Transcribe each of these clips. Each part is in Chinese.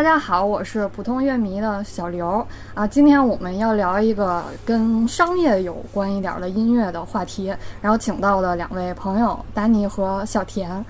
大家好，我是普通乐迷的小刘啊。今天我们要聊一个跟商业有关一点的音乐的话题，然后请到了两位朋友丹尼和小田。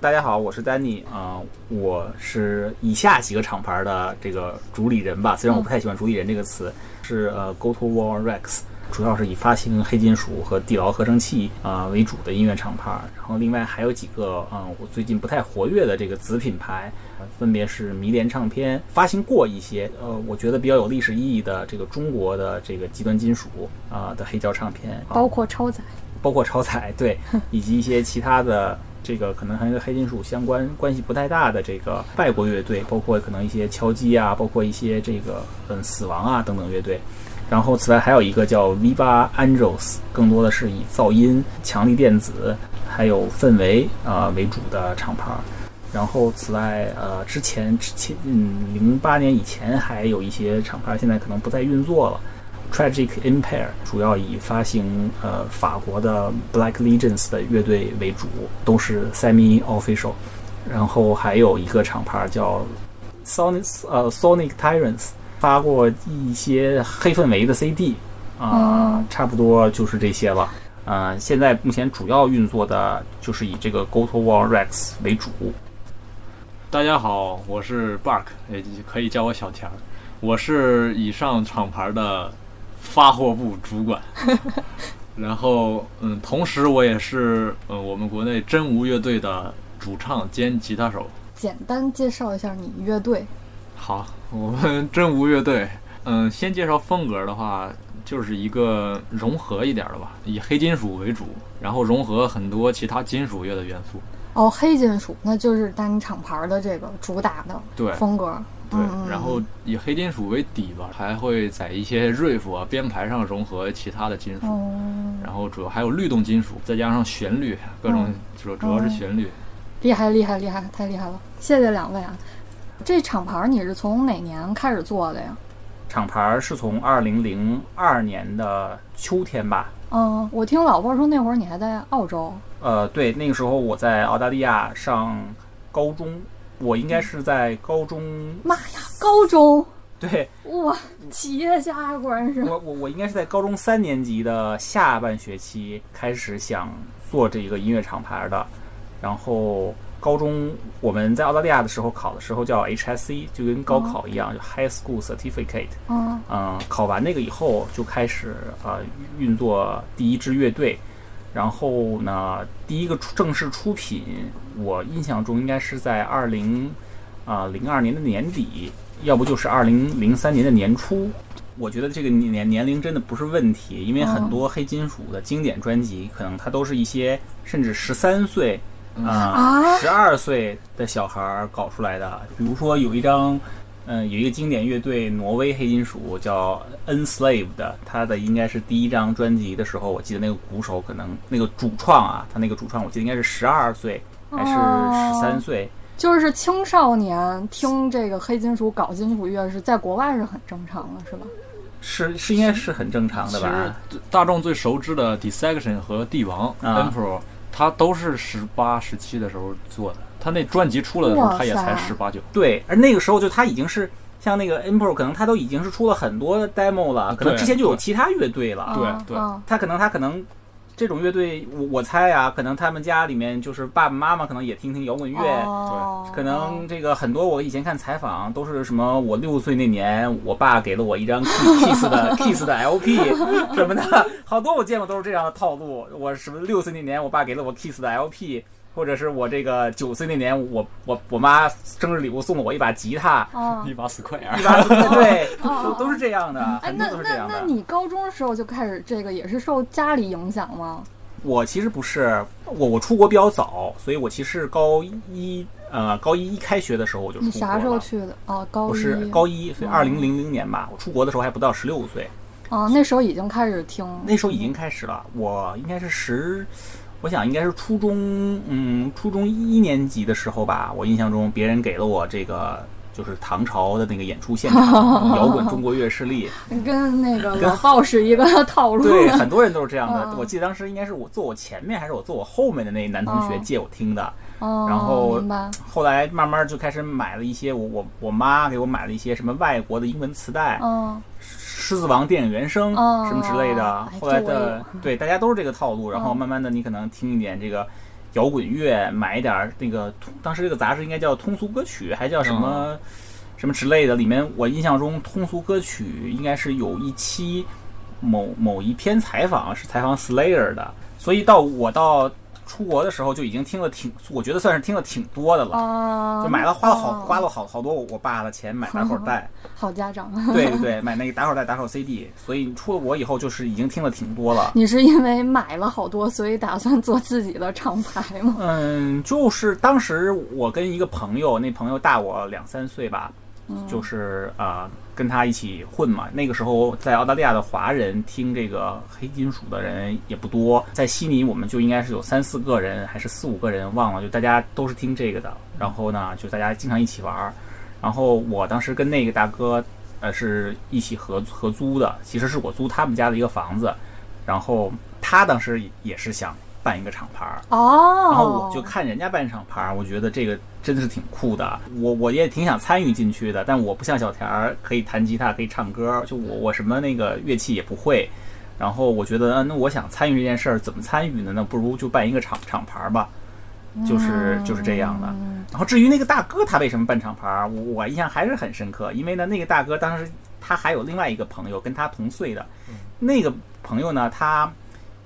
大家好，我是丹尼啊、我是以下几个厂牌的这个主理人吧，虽然我不太喜欢“主理人”这个词，是呃 Go to War Rex，主要是以发行黑金属和地牢合成器啊、为主的音乐厂牌，然后另外还有几个啊、我最近不太活跃的这个子品牌，呃分别是迷恋唱片发行过一些呃我觉得比较有历史意义的这个中国的这个极端金属啊、的黑胶唱片，啊包括超载，包括超载 对，以及一些其他的这个可能和黑金属相关关系不太大的这个外国乐队，包括可能一些敲击啊，包括一些这个嗯死亡啊等等乐队。然后此外还有一个叫 Viva Angels，更多的是以噪音、强力电子还有氛围啊、为主的厂牌。然后此外呃之前之前嗯零八年以前还有一些厂牌，现在可能不再运作了。Tragic Empire 主要以发行呃法国的 Black Legions 的乐队为主，都是 semi official。然后还有一个厂牌叫 Sonic 呃 Sonic Tyrants，发过一些黑氛围的 CD 啊、差不多就是这些了。啊、现在目前主要运作的就是以这个 Go to War Rex 为主。大家好，我是 Bark，也可以叫我小田儿。我是以上厂牌的发货部主管，然后嗯，同时我也是嗯我们国内真无乐队的主唱兼吉他手。简单介绍一下你乐队。好，我们真无乐队，嗯，先介绍风格的话，就是一个融合一点的吧，以黑金属为主，然后融合很多其他金属乐的元素。哦，黑金属，那就是丹尼厂牌的这个主打的对风格。对然后以黑金属为底吧，还会在一些 riff 啊编排上融合其他的金属，哦，然后主要还有律动金属，再加上旋律，各种嗯主主要是旋律。厉害厉害厉害，太厉害了！谢谢两位啊。这厂牌你是从哪年开始做的呀？厂牌是从二零零二年的秋天吧，嗯，我听老婆说那会儿你还在澳洲。呃，对，那个时候我在澳大利亚上高中，我应该是在高中，妈呀，高中对哇，企业家果然是。我我我应该是在高中三年级的下半学期开始想做这个音乐厂牌的，然后高中我们在澳大利亚的时候考的时候叫 HSC，就跟高考一样，就 High School Certificate。嗯嗯，考完那个以后就开始呃运作第一支乐队，然后呢，第一个出正式出品，我印象中应该是在二零啊零二年的年底，要不就是二零零三年的年初。我觉得这个年年龄真的不是问题，因为很哦多黑金属的经典专辑，可能它都是一些甚至十三岁啊啊十二岁的小孩儿搞出来的。比如说有一张嗯，有一个经典乐队，挪威黑金属叫 Enslaved 的，他的应该是第一张专辑的时候，我记得那个鼓手可能那个主创啊，他那个主创我记得应该是十二岁还是哦十三岁，就是青少年听这个黑金属、搞金属乐是在国外是很正常的，是吧？是是应该是很正常的吧？实大众最熟知的 Dissection 和帝王、啊 Emperor，它都是十八、十七的时候做的。他那专辑出来的时候，他也才塞十八九。对，而那个时候就他已经是像那个 Emperor，可能他都已经是出了很多 demo 了，可能之前就有其他乐队了。对啊对啊他可能他可能这种乐队，我我猜啊，可能他们家里面就是爸爸妈妈可能也听听摇滚乐。哦可能这个很多，我以前看采访都是什么，我六岁那年，我爸给了我一张 Kiss 的 Kiss 的 LP 什么的，好多我见过都是这样的套路。我什么六岁那年，我爸给了我 Kiss 的 LP，或者是我这个九岁那年，我我我妈生日礼物送了我一把吉他，哦 一把死快儿一，把 对，哦都都是这样的，哎，那很多都是这那样的。那你高中的时候就开始这个，也是受家里影响吗？我其实不是，我我出国比较早，所以我其实高一呃高一一开学的时候我就出国了。你啥时候去的？哦，高一。我是高一，所以哦二零零零年吧。我出国的时候还不到十六岁，哦，那时候已经开始听。那时候已经开始了。我应该是十，我想应该是初中，嗯，初中一年级的时候吧。我印象中别人给了我这个。就是唐朝的那个演出现场，摇滚中国乐势力，跟那个老报是一个套路。对，很多人都是这样的。嗯我记得当时应该是我坐我前面还是我坐我后面的那男同学嗯借我听的。哦，然后。后来慢慢就开始买了一些我我我妈给我买了一些什么外国的英文磁带，嗯，狮子王电影原声哦什么之类的哎。后来的对大家都是这个套路，然后嗯慢慢的你可能听一点这个摇滚乐，买一点儿那个通当时这个杂志应该叫通俗歌曲，还叫什么什么之类的。里面我印象中通俗歌曲应该是有一期某某一篇采访是采访 Slayer 的，所以到我到出国的时候就已经听了挺，我觉得算是听了挺多的了。啊，就买了花了好哦花了好好多我爸的钱买打口袋，好家长。对对对，买那个打口袋打口 CD，所以出了国以后就是已经听了挺多了。你是因为买了好多，所以打算做自己的厂牌吗？嗯，就是当时我跟一个朋友，那朋友大我两三岁吧，就是啊、跟他一起混嘛。那个时候在澳大利亚的华人听这个黑金属的人也不多，在悉尼我们就应该是有三四个人，还是四五个人，忘了，就大家都是听这个的。然后呢，就大家经常一起玩儿。然后我当时跟那个大哥，呃，是一起合合租的，其实是我租他们家的一个房子。然后他当时也是想办一个厂牌儿，哦，然后我就看人家办厂牌儿，我觉得这个真的是挺酷的。我我也挺想参与进去的，但我不像小田儿可以弹吉他，可以唱歌，就我我什么那个乐器也不会。然后我觉得，呃那我想参与这件事儿，怎么参与呢？那不如就办一个厂厂牌儿吧，就是就是这样的。然后至于那个大哥他为什么办厂牌儿，我我印象还是很深刻，因为呢，那个大哥当时他还有另外一个朋友跟他同岁的，那个朋友呢，他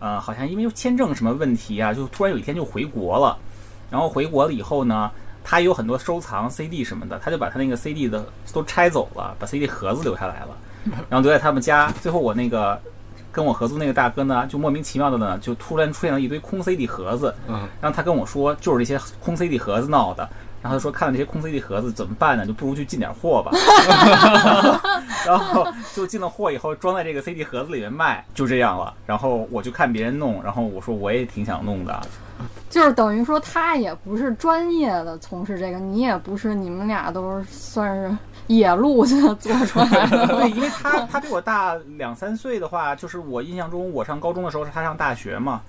呃好像因为签证什么问题啊，就突然有一天就回国了。然后回国了以后呢，他有很多收藏 CD 什么的，他就把他那个 CD 的都拆走了，把 CD 盒子留下来了，然后留在他们家。最后我那个跟我合租那个大哥呢，就莫名其妙的呢，就突然出现了一堆空 CD 盒子，嗯，然后他跟我说，就是这些空 CD 盒子闹的。然后他说看了这些空 CD 盒子怎么办呢？就不如去进点货吧。然后就进了货以后，装在这个 CD 盒子里面卖，就这样了。然后我就看别人弄，然后我说我也挺想弄的。就是等于说他也不是专业的从事这个，你也不是，你们俩都是算是野路子做出来的。对，因为他他比我大两三岁的话，就是我印象中我上高中的时候是他上大学嘛，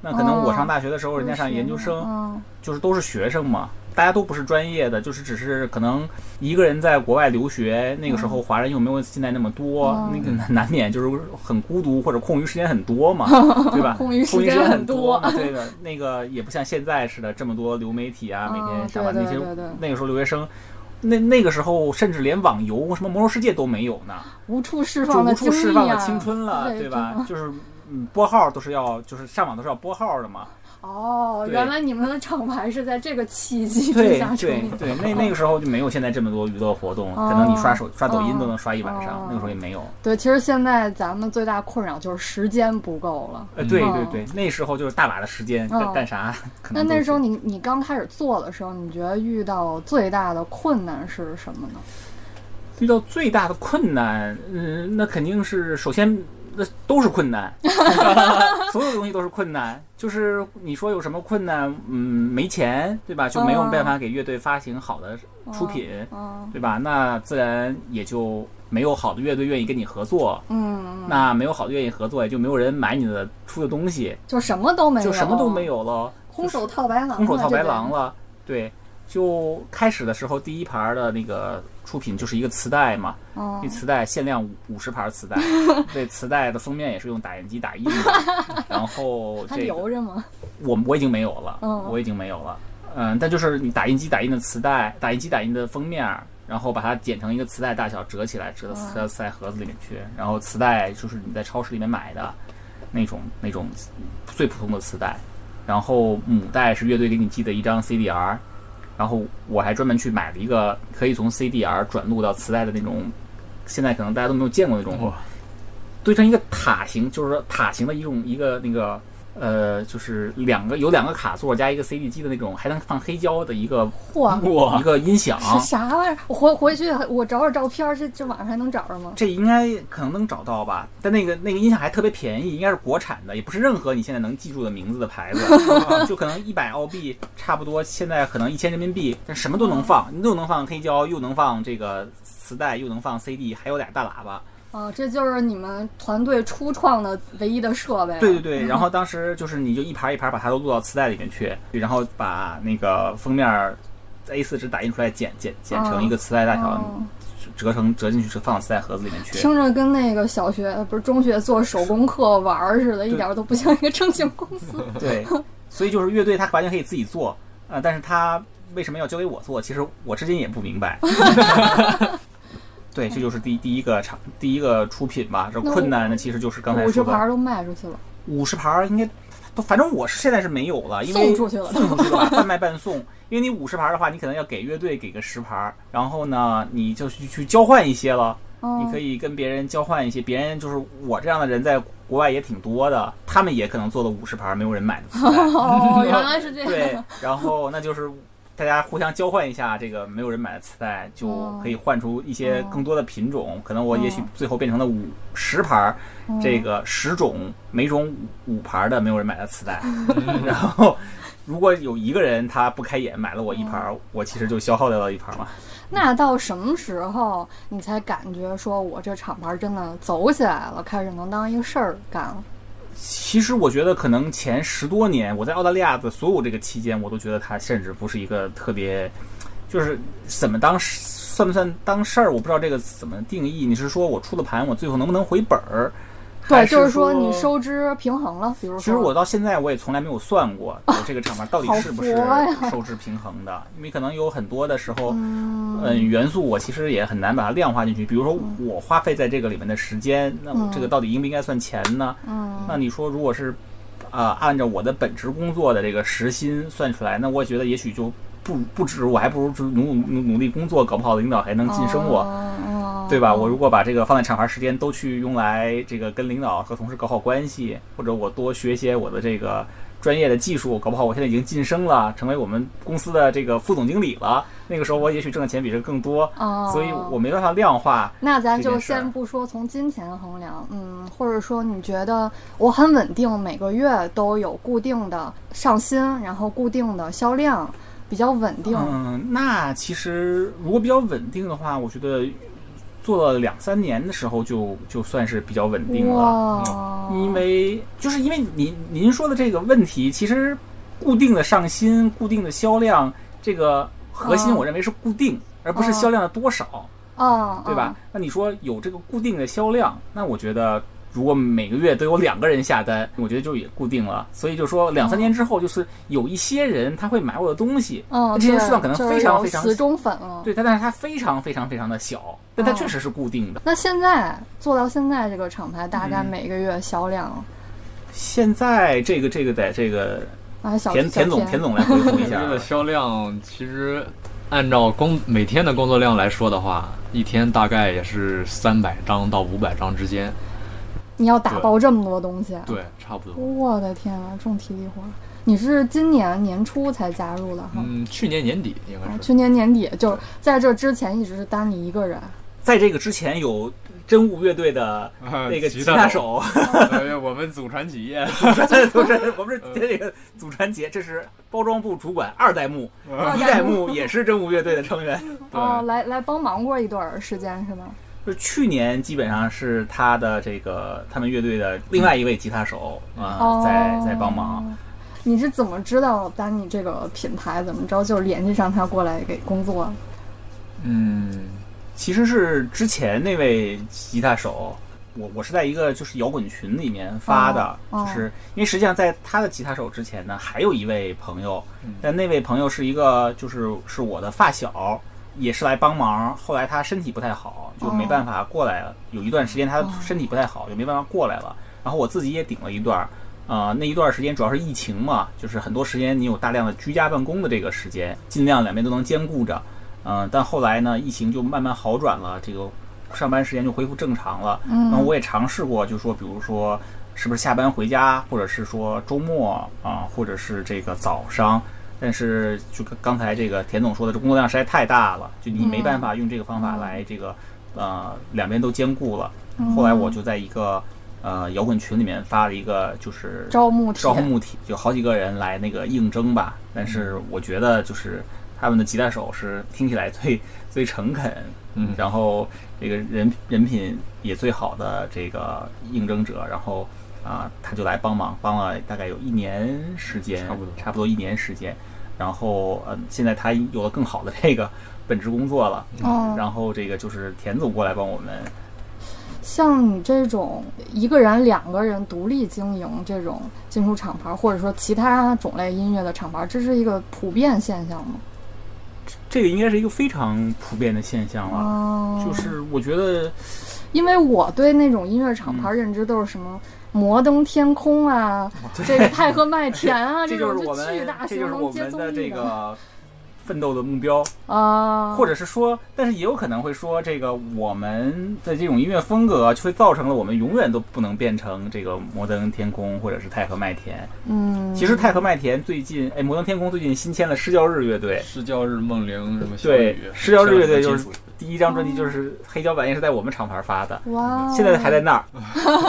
那可能我上大学的时候人家上研究生，嗯，就是都是学生嘛，大家都不是专业的，就是只是可能一个人在国外留学，那个时候华人又没有现在那么多，嗯那个难难免就是很孤独或者空余时间很多嘛，对吧？空余时间间很多对的，那个也不像现在似的这么多流媒体啊，每嗯天上班那些那个时候留学生。那那个时候，甚至连网游什么魔兽世界都没有呢，无处释就无放的精处释放的青春了，对对吧？就是嗯，拨号都是要，就是上网都是要拨号的嘛。哦，原来你们的厂牌是在这个契机之下成立的。对对，那那个时候就没有现在这么多娱乐活动，哦可能你刷手刷抖音都能刷一晚上哦，那个时候也没有。对，其实现在咱们最大困扰就是时间不够了。呃，对嗯对对，那时候就是大把的时间嗯干干啥，那那时候你你刚开始做的时候，你觉得遇到最大的困难是什么呢？遇到最大的困难，嗯，那肯定是首先那都是困难，所有东西都是困难。就是你说有什么困难，嗯，没钱，对吧？就没有嗯办法给乐队发行好的出品，嗯对吧？那自然也就没有好的乐队愿意跟你合作。嗯，那没有好的愿意合作，也就没有人买你的出的东西，就什么都没有，就什么都没，有了，空手套白狼，空手套白狼。了。对，就开始的时候第一盘的那个出品就是一个磁带嘛，嗯那磁带限量五五十盘磁带，这，磁带的封面也是用打印机打印的，然后这个留着吗？我我已经没有了，嗯我已经没有了。嗯，但就是你打印机打印的磁带，打印机打印的封面，然后把它剪成一个磁带大小，折起来，折到磁带磁带盒子里面去。然后磁带就是你在超市里面买的那种那种最普通的磁带，然后母带是乐队给你寄的一张 CDR，然后我还专门去买了一个可以从 CDR 转录到磁带的那种，现在可能大家都没有见过那种哇，堆成一个塔形，就是说塔形的一种一个那个呃，就是两个有两个卡座加一个 CD 机的那种，还能放黑胶的一个嚯，哇一个音响。是啥玩意儿？我回回去我找找照片，这这网上还能找着吗？这应该可能能找到吧，但那个那个音响还特别便宜，应该是国产的，也不是任何你现在能记住的名字的牌子，就可能一百澳币，差不多现在可能一千人民币，但什么都能放，你又能放黑胶，又能放这个磁带，又能放 CD，还有俩大喇叭，啊，这就是你们团队初创的唯一的设备。对对对，然后 当时就是你就一盘一盘把它都录到磁带里面去，然后把那个封面 A4 纸打印出来，剪剪剪成一个磁带大小，哦折成折进去，放到磁带盒子里面去。听着跟那个小学不是中学做手工课玩儿似的，一点都不像一个正经公司。对，所以就是乐队它完全可以自己做，呃，但是它为什么要交给我做？其实我至今也不明白。对，这就是第第一个厂第一个出品吧。这困难呢，其实就是刚才说的五十盘儿都卖出去了，五十盘儿应该，都反正我是现在是没有了，因为送出去了送出去了，半卖半送。因为你五十盘儿的话，你可能要给乐队给个十盘儿，然后呢，你就去去交换一些了。嗯、你可以跟别人交换一些，别人就是我这样的人，在国外也挺多的，他们也可能做了五十盘没有人买的 原来是这样。对，然后那就是大家互相交换一下这个没有人买的磁带，就可以换出一些更多的品种。可能我也许最后变成了五十盘，这个十种每种五盘的没有人买的磁带。然后如果有一个人他不开眼买了我一盘，我其实就消耗掉了一盘嘛。那到什么时候你才感觉说我这厂牌真的走起来了，开始能当一个事儿干了？其实我觉得可能前十多年我在澳大利亚的所有这个期间，我都觉得它甚至不是一个特别，就是怎么当算不算当事儿，我不知道这个怎么定义。你是说我出了盘，我最后能不能回本儿？对，就是说你收支平衡了，比如说。其实我到现在我也从来没有算过我这个厂牌到底是不是收支平衡的，因为可能有很多的时候，嗯，元素我其实也很难把它量化进去。比如说我花费在这个里面的时间，那我这个到底应不应该算钱呢？嗯，那你说如果是啊、呃，按照我的本职工作的这个时薪算出来，那我觉得也许就不不止，我还不如努努努力工作，搞不好领导还能晋升我。哦对吧？我如果把这个放在厂牌时间都去用来这个跟领导和同事搞好关系，或者我多学些我的这个专业的技术，搞不好我现在已经晋升了，成为我们公司的这个副总经理了。那个时候我也许挣的钱比这更多，哦、所以我没办法量化。那咱就先不说从金钱衡量，嗯，或者说你觉得我很稳定，每个月都有固定的上新，然后固定的销量，比较稳定。嗯，那其实如果比较稳定的话，我觉得。做了两三年的时候就，就算是比较稳定了。嗯、因为就是因为您您说的这个问题，其实固定的上新、固定的销量，这个核心我认为是固定，哦、而不是销量的多少。哦，对吧？那你说有这个固定的销量，那我觉得。如果每个月都有两个人下单，我觉得就也固定了。所以就说两三年之后，就是有一些人他会买我的东西，嗯，这些数量可能非常非常死忠粉了。对，但但是它非常非常非常的小，但它确实是固定的。那现在做到现在这个厂牌，大概每个月销量？嗯、现在这个这个得这个啊，田田总田总来回复一下。这个销量其实按照工每天的工作量来说的话，一天大概也是三百张到五百张之间。你要打包这么多东西，对，差不多。我的天啊，重体力活！你是今年年初才加入的哈？嗯，去年年底应该是。去年年底，就是在这之前一直是单你一个人。在这个之前有真武乐队的那个吉他手，我们祖传企业，祖传祖传，我们是这个祖传企业，这是包装部主管二代目，一代目也是真武乐队的成员。哦，来来帮忙过一段时间是吗？就去年基本上是他的这个他们乐队的另外一位吉他手啊、呃哦、在在帮忙。你是怎么知道丹尼这个品牌怎么着就联系上他过来给工作？嗯，其实是之前那位吉他手，我我是在一个就是摇滚群里面发的，哦、就是因为实际上在他的吉他手之前呢，还有一位朋友，嗯、但那位朋友是一个就是是我的发小。也是来帮忙，后来他身体不太好，就没办法过来了。有一段时间他身体不太好，就没办法过来了。然后我自己也顶了一段，呃，那一段时间主要是疫情嘛，就是很多时间你有大量的居家办公的这个时间，尽量两边都能兼顾着。嗯、呃，但后来呢，疫情就慢慢好转了，这个上班时间就恢复正常了。嗯，然后我也尝试过，就说比如说是不是下班回家，或者是说周末啊、呃，或者是这个早上。但是，就刚才这个田总说的，这工作量实在太大了，就你没办法用这个方法来这个，呃，两边都兼顾了。后来我就在一个呃摇滚群里面发了一个，就是招募招募体，就好几个人来那个应征吧。但是我觉得就是他们的吉他手是听起来最 最诚恳，嗯然后这个人人品也最好的这个应征者，然后啊、他就来帮忙，帮了大概有一年时间，差不多差不多一年时间。然后嗯、现在他有了更好的这个本职工作了，哦然后这个就是田总过来帮我们，像你这种一个人、两个人独立经营这种金属厂牌，或者说其他种类音乐的厂牌，这是一个普遍现象吗？这个应该是一个非常普遍的现象了。哦，就是我觉得，因为我对那种音乐厂牌认知都是什么摩登天空啊，这个太和麦田啊，这种就是我们巨大，型这就是我能接们的综艺这个奋斗的目标，啊，或者是说，但是也有可能会说，这个我们的这种音乐风格就会造成了我们永远都不能变成这个摩登天空或者是太和麦田。嗯，其实太和麦田最近，哎，摩登天空最近新签了失教日乐队，失教日梦灵什么小对，失教日乐队就是第一张专辑就是黑胶版，也是在我们厂牌发的。哇哦，现在还在那儿，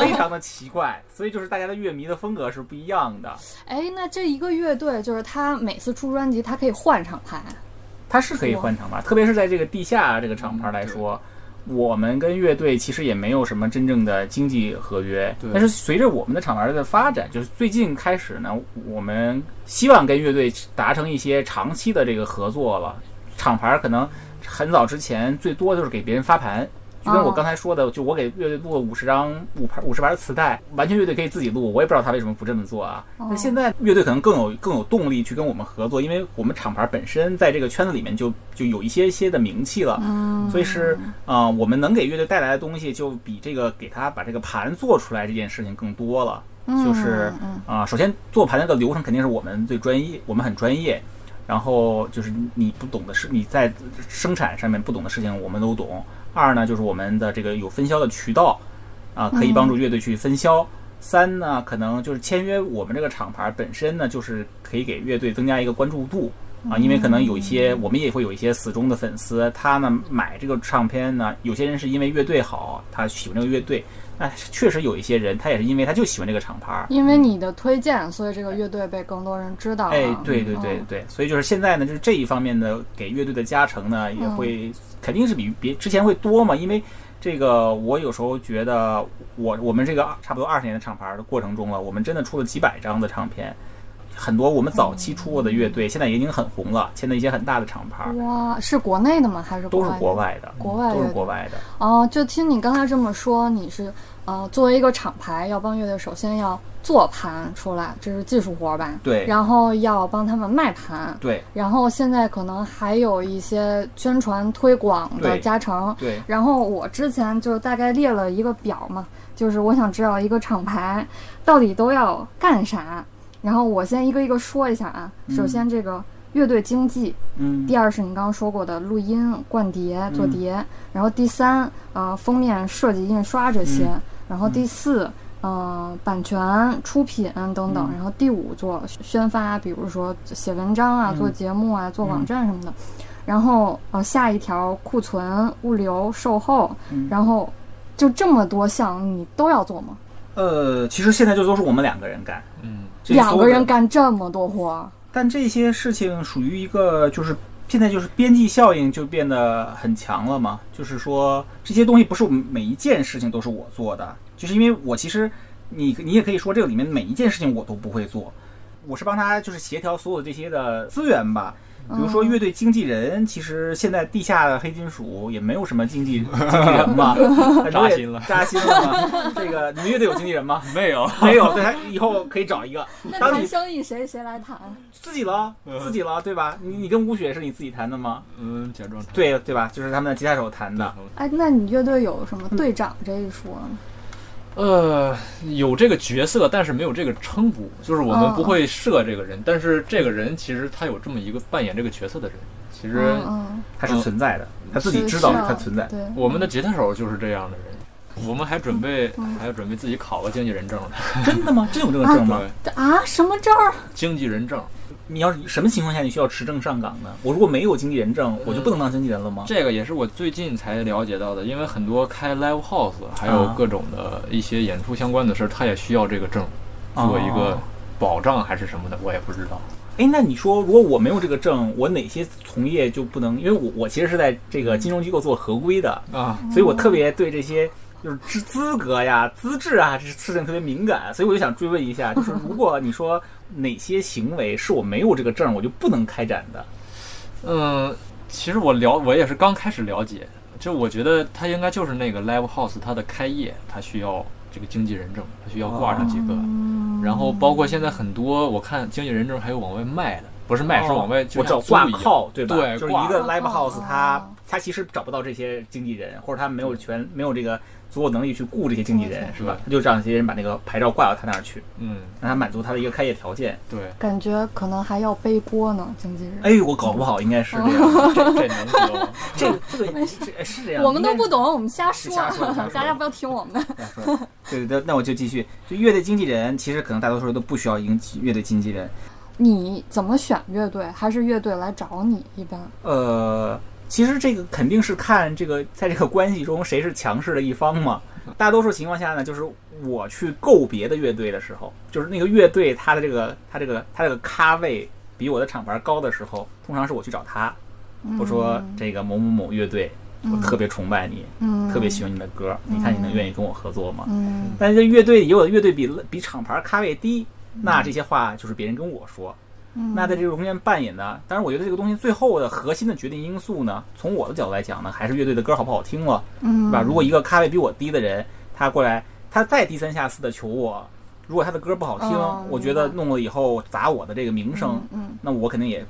非常的奇怪，所以就是大家的乐迷的风格是不一样的。哎，那这一个乐队就是他每次出专辑，他可以换厂牌，他是可以换厂牌，特别是在这个地下这个厂牌来说，我们跟乐队其实也没有什么真正的经济合约对。但是随着我们的厂牌的发展，就是最近开始呢，我们希望跟乐队达成一些长期的这个合作了。厂牌可能很早之前最多就是给别人发盘。就跟我哦刚才说的，就我给乐队录了五十张五盘五十盘磁带，完全乐队可以自己录，我也不知道他为什么不这么做啊。哦但现在乐队可能更有更有动力去跟我们合作，因为我们厂牌本身在这个圈子里面就就有一些些的名气了，嗯，所以是啊、呃我们能给乐队带来的东西就比这个给他把这个盘做出来这件事情更多了。就是嗯啊、首先做盘那个流程肯定是我们最专业，我们很专业。然后就是你不懂的事，你在生产上面不懂的事情我们都懂。二呢，就是我们的这个有分销的渠道，啊，可以帮助乐队去分销。三呢，可能就是签约我们这个厂牌本身呢，就是可以给乐队增加一个关注度啊，因为可能有一些我们也会有一些死忠的粉丝，他呢买这个唱片呢，有些人是因为乐队好，他喜欢这个乐队，那确实有一些人他也是因为他就喜欢这个厂牌，因为你的推荐，所以这个乐队被更多人知道了。哎，对对对嗯。对，所以就是现在呢，就是这一方面的给乐队的加成呢，也会肯定是比别之前会多嘛，因为这个我有时候觉得我我们这个差不多二十年的厂牌的过程中了，我们真的出了几百张的唱片，很多我们早期出过的乐队现在已经很红了，签的一些很大的厂牌哇，是国内的吗？还是都是国外的国外的，都是国外的，哦，就听你刚才这么说，你是呃，作为一个厂牌，要帮乐队首先要做盘出来，这是技术活儿吧？对然后要帮他们卖盘，对然后现在可能还有一些宣传推广的加成。对，然后我之前就大概列了一个表嘛，就是我想知道一个厂牌到底都要干啥。然后我先一个一个说一下啊。首先这个乐队经济，嗯。第二是你刚刚说过的录音、灌碟、做碟，然后第三，呃，封面设计、印刷这些，然后第四，呃，版权、出品等等，嗯。然后第五做宣发，比如说写文章啊、嗯。做节目啊、做网站什么的，然后呃下一条库存、物流、售后，嗯。然后就这么多项你都要做吗？呃，其实现在就都是我们两个人干，嗯，两个人干这么多活，但这些事情属于一个，就是现在就是边际效应就变得很强了嘛。就是说这些东西不是我们每一件事情都是我做的，就是因为我其实你你也可以说这个里面每一件事情我都不会做，我是帮他就是协调所有这些的资源吧。比如说乐队经纪人，其实现在地下的黑金属也没有什么经纪 经纪人嘛，很多也扎心了扎心了嘛。这个你们乐队有经纪人吗？没有，没有，对他以后可以找一个。那当你谈生意谁谁来谈？自己了，自己了，对吧？你你跟吴雪是你自己谈的吗？嗯，假装对对吧？就是他们的吉他手弹的。哎，那你乐队有什么队长这一说呢？呃，有这个角色，但是没有这个称呼，就是我们哦不会设这个人，但是这个人其实他有这么一个扮演这个角色的人。其实嗯嗯，它是存在的，他自己知道是啊它存在。对，我们的吉他手就是这样的人，我们还准备嗯还要准备自己考个经纪人证呢。真的吗？真有这个证吗？啊，什么证？经纪人证，你要是什么情况下你需要持证上岗呢？我如果没有经纪人证，我就不能当经纪人了吗？这个也是我最近才了解到的，因为很多开 live house 还有啊各种的一些演出相关的事儿，他也需要这个证，做一个哦保障还是什么的，我也不知道。哎，那你说，如果我没有这个证，我哪些从业就不能？因为我我其实是在这个金融机构做合规的，啊，所以我特别对这些就是资资格呀、资质啊这些事情特别敏感，所以我就想追问一下，就是如果你说哪些行为是我没有这个证我就不能开展的？嗯，其实我了，我也是刚开始了解，就我觉得它应该就是那个 live house 它的开业，它需要这个经纪人证，它需要挂上几个，然后包括现在很多我看经纪人证还有往外卖的，不是卖，是往外就我找挂靠，对吧？对，就是一个 live house，它哦它其实找不到这些经纪人，或者他没有权没有这个足够能力去雇这些经纪人，是吧？他就让这些人把那个牌照挂到他那儿去，嗯，让他满足他的一个开业条件。对，感觉可能还要背锅呢，经纪人。哎，我搞不好应该是这样。这 这能？这个这个是是这样，我们都不懂，我们瞎说，大家不要听我们的。对对对，那我就继续。就乐队经纪人，其实可能大多数人都不需要一个乐队经纪人。你怎么选乐队？还是乐队来找你？一般呃，其实这个肯定是看这个在这个关系中谁是强势的一方嘛。大多数情况下呢，就是我去购别的乐队的时候，就是那个乐队它的这个它这个它这个咖位比我的厂牌高的时候，通常是我去找他，我说这个某某某乐队，我特别崇拜你，嗯，特别喜欢你的歌，你看你能愿意跟我合作吗？嗯但是这乐队也有的乐队比比厂牌咖位低，那这些话就是别人跟我说。嗯，那在这个中间扮演的，当然我觉得这个东西最后的核心的决定因素呢，从我的角度来讲呢，还是乐队的歌好不好听了，嗯，对吧？如果一个咖位比我低的人，他过来，他再低三下四的求我，如果他的歌不好听，哦我觉得弄了以后砸我的这个名声，嗯那我肯定也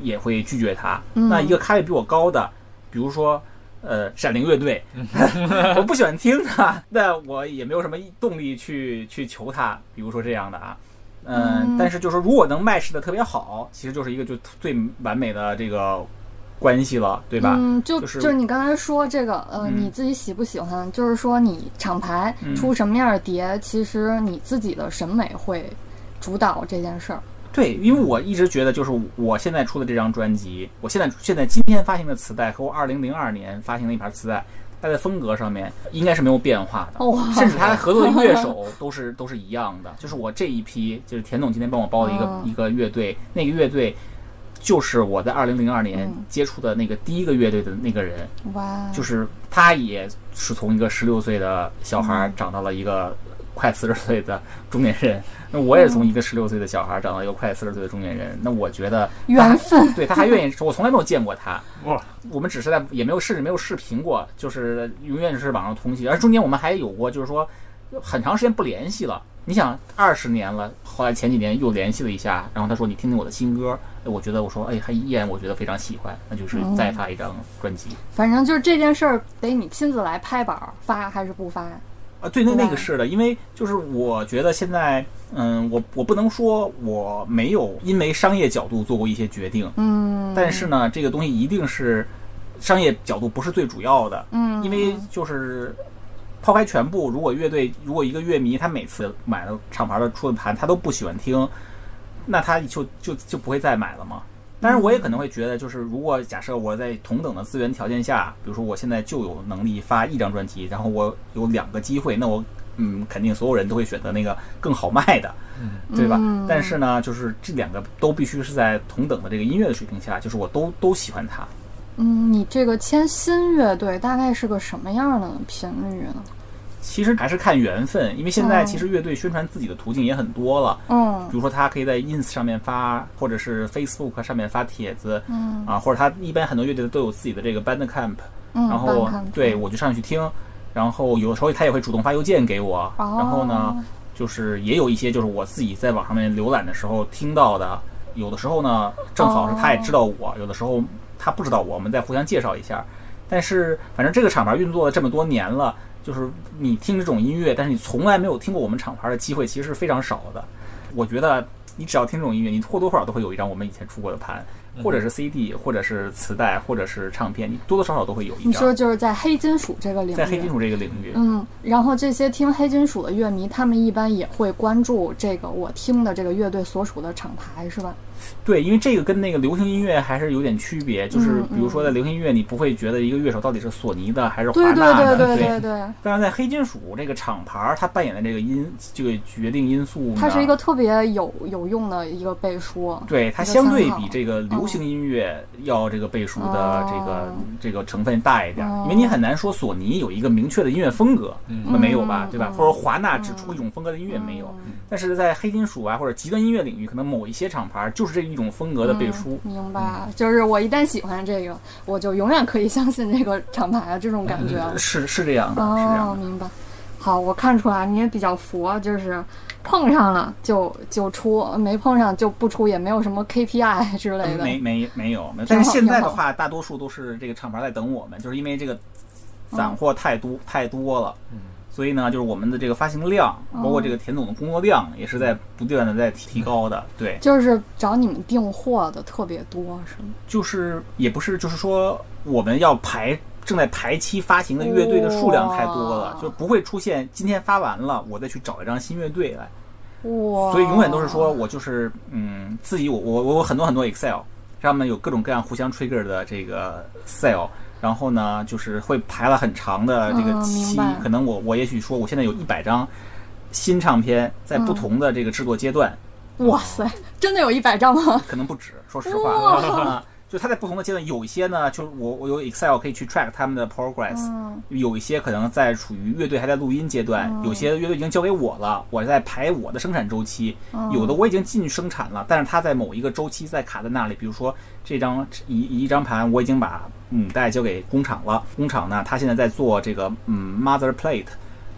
也会拒绝他。嗯那一个咖位比我高的，比如说。呃，闪灵乐队，我不喜欢听他，那我也没有什么动力去去求他，比如说这样的啊，嗯，嗯但是就是说如果能卖势的特别好，其实就是一个就最完美的这个关系了，对吧？嗯，就就是就是你刚才说这个，呃，嗯你自己喜不喜欢？就是说你厂牌嗯出什么样的碟，其实你自己的审美会主导这件事儿。对，因为我一直觉得，就是我现在出的这张专辑，我现在现在今天发行的磁带和我二零零二年发行的一盘磁带，它在风格上面应该是没有变化的，哇甚至他合作的乐手都是都是一样的。就是我这一批，就是田总今天帮我包的一个、嗯一个乐队，那个乐队就是我在二零零二年嗯接触的那个第一个乐队的那个人，哇，就是他也是从一个十六岁的小孩长到了一个快四十岁的中年人。那我也是从一个十六岁的小孩儿长到一个快四十岁的中年人。那我觉得缘分。对他还愿意，我从来没有见过他。哇，我们只是在也没有甚至没有视频过，就是永远是网上通信。而中间我们还有过，就是说很长时间不联系了。你想二十年了，后来前几年又联系了一下，然后他说你听听我的新歌，哎我觉得我说哎还依然我觉得非常喜欢，那就是再发一张专辑。反正就是这件事儿得你亲自来拍板儿发还是不发呀？啊，对，那那个是的，因为就是我觉得现在，嗯，我我不能说我没有因为商业角度做过一些决定，嗯，但是呢，这个东西一定是商业角度不是最主要的，嗯，因为就是抛开全部，如果乐队如果一个乐迷他每次买了厂牌的出的盘他都不喜欢听，那他就就就不会再买了嘛。当然，我也可能会觉得，就是如果假设我在同等的资源条件下，比如说我现在就有能力发一张专辑，然后我有两个机会，那我嗯，肯定所有人都会选择那个更好卖的，对吧？嗯但是呢，就是这两个都必须是在同等的这个音乐的水平下，就是我都都喜欢它。嗯，你这个签新乐队大概是个什么样的频率呢？其实还是看缘分，因为现在嗯。其实乐队宣传自己的途径也很多了。嗯。比如说，他可以在 ins 上面发，或者是 Facebook 上面发帖子，嗯。啊，或者他一般很多乐队都有自己的这个 Bandcamp，嗯，然后对我就上去听，然后有的时候他也会主动发邮件给我，哦然后呢，就是也有一些就是我自己在网上面浏览的时候听到的，有的时候呢正好是他也知道我，有的时候他不知道我，我们再互相介绍一下。但是反正这个厂牌运作了这么多年了，就是你听这种音乐，但是你从来没有听过我们厂牌的机会，其实是非常少的。我觉得你只要听这种音乐，你或多或少都会有一张我们以前出过的盘。或者是 CD，或者是磁带，或者是唱片，你多多少少都会有一张你说。就是在黑金属这个领域，在黑金属这个领域，嗯，然后这些听黑金属的乐迷，他们一般也会关注这个我听的这个乐队所属的厂牌，是吧？对，因为这个跟那个流行音乐还是有点区别，就是嗯比如说在流行音乐，你不会觉得一个乐手到底是索尼的还是华对对纳的，对对对对，但是在黑金属这个厂牌儿，它扮演的这个因这个决定因素呢，它是一个特别有有用的一个背书。对它相对比这个流行音乐要这个背书的这个、哦这个成分大一点因为你很难说索尼有一个明确的音乐风格，嗯没有吧，嗯对吧？嗯？或者华纳只出一种风格的音乐没有，嗯。但是在黑金属啊或者极端音乐领域，可能某一些厂牌儿就是这一种风格的背书。嗯明白，就是我一旦喜欢这个，我就永远可以相信这个厂牌的这种感觉了。是是这样的，是这样。明白。好，我看出来你也比较佛，就是碰上了就就出，没碰上就不出，也没有什么 KPI 之类的。没没没有没有，但是现在的话，大多数都是这个厂牌在等我们，就是因为这个散货太多、太多了，嗯所以呢，就是我们的这个发行量，哦包括这个田总的工作量，也是在不断的在提提高的。对，就是找你们订货的特别多，是吗？就是也不是，就是说我们要排正在排期发行的乐队的数量太多了，就不会出现今天发完了，我再去找一张新乐队来。哇！所以永远都是说我就是嗯自己我我我有很多很多 Excel 上面有各种各样互相 trigger 的这个 cell，然后呢就是会排了很长的这个期，白可能我我也许说我现在有一百张新唱片在不同的这个制作阶段，哇塞，真的有一百张吗？可能不止，说实话。就它在不同的阶段，有一些呢，就是我我有 Excel 可以去 track 他们的 progress，、嗯有一些可能在处于乐队还在录音阶段，嗯有些乐队已经交给我了，我在排我的生产周期，嗯有的我已经进去生产了，但是它在某一个周期在卡在那里，比如说这张一一张盘我已经把母带交给工厂了，工厂呢，它现在在做这个嗯 mother plate。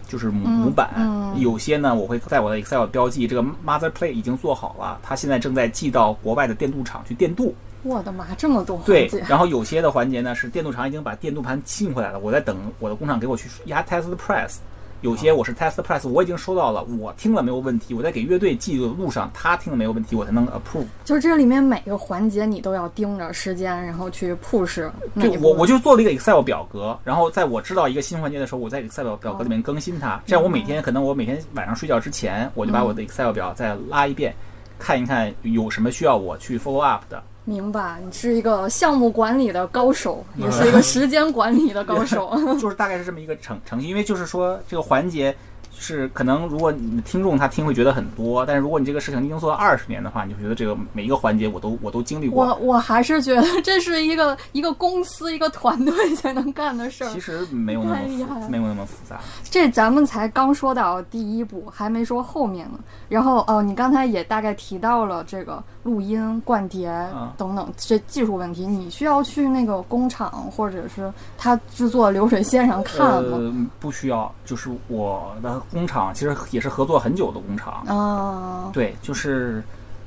就是母嗯母板，嗯有些呢，我会在我的 Excel 标记这个 mother plate 已经做好了，它现在正在寄到国外的电镀厂去电镀。我的妈，这么多环对，，然后有些的环节呢是电镀厂已经把电镀盘进回来了，我在等我的工厂给我去压 test press。有些我是 test press，我已经收到了，我听了没有问题，我在给乐队寄的路上，他听了没有问题，我才能 approve。就是这里面每个环节你都要盯着时间，然后去 push 对，我我就做了一个 Excel 表格，然后在我知道一个新环节的时候，我在 Excel 表格里面更新它，这样我每天可能我每天晚上睡觉之前，我就把我的 Excel 表再拉一遍，看一看有什么需要我去 follow up 的。明白，你是一个项目管理的高手，也是一个时间管理的高手。就是大概是这么一个程程序，因为就是说这个环节是可能如果你的听众他听会觉得很多，但是如果你这个事情已经做了二十年的话，你会觉得这个每一个环节我都我都经历过。我我还是觉得这是一个一个公司一个团队才能干的事儿其。实没有那么没有那么复杂。这咱们才刚说到第一步，还没说后面呢。然后哦，你刚才也大概提到了这个录音、灌碟嗯等等这技术问题，你需要去那个工厂或者是他制作流水线上看吗？呃，不需要，就是我的工厂其实也是合作很久的工厂。啊，对，就是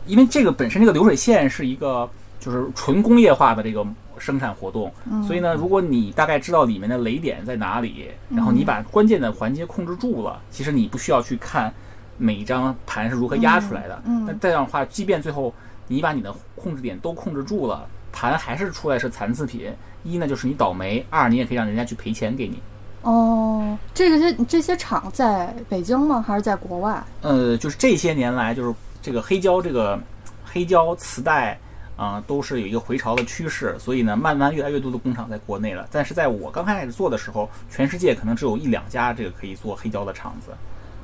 因为这个本身这个流水线是一个就是纯工业化的这个生产活动，嗯所以呢，如果你大概知道里面的雷点在哪里，然后你把关键的环节控制住了，其实你不需要去看每一张盘是如何压出来的。嗯嗯那这样的话，即便最后你把你的控制点都控制住了，盘还是出来是残次品，一呢就是你倒霉，二你也可以让人家去赔钱给你。哦，这个些这些厂在北京吗？还是在国外？呃，就是这些年来，就是这个黑胶这个黑胶磁带啊、都是有一个回潮的趋势，所以呢，慢慢越来越多的工厂在国内了。但是在我刚开始做的时候，全世界可能只有一两家这个可以做黑胶的厂子，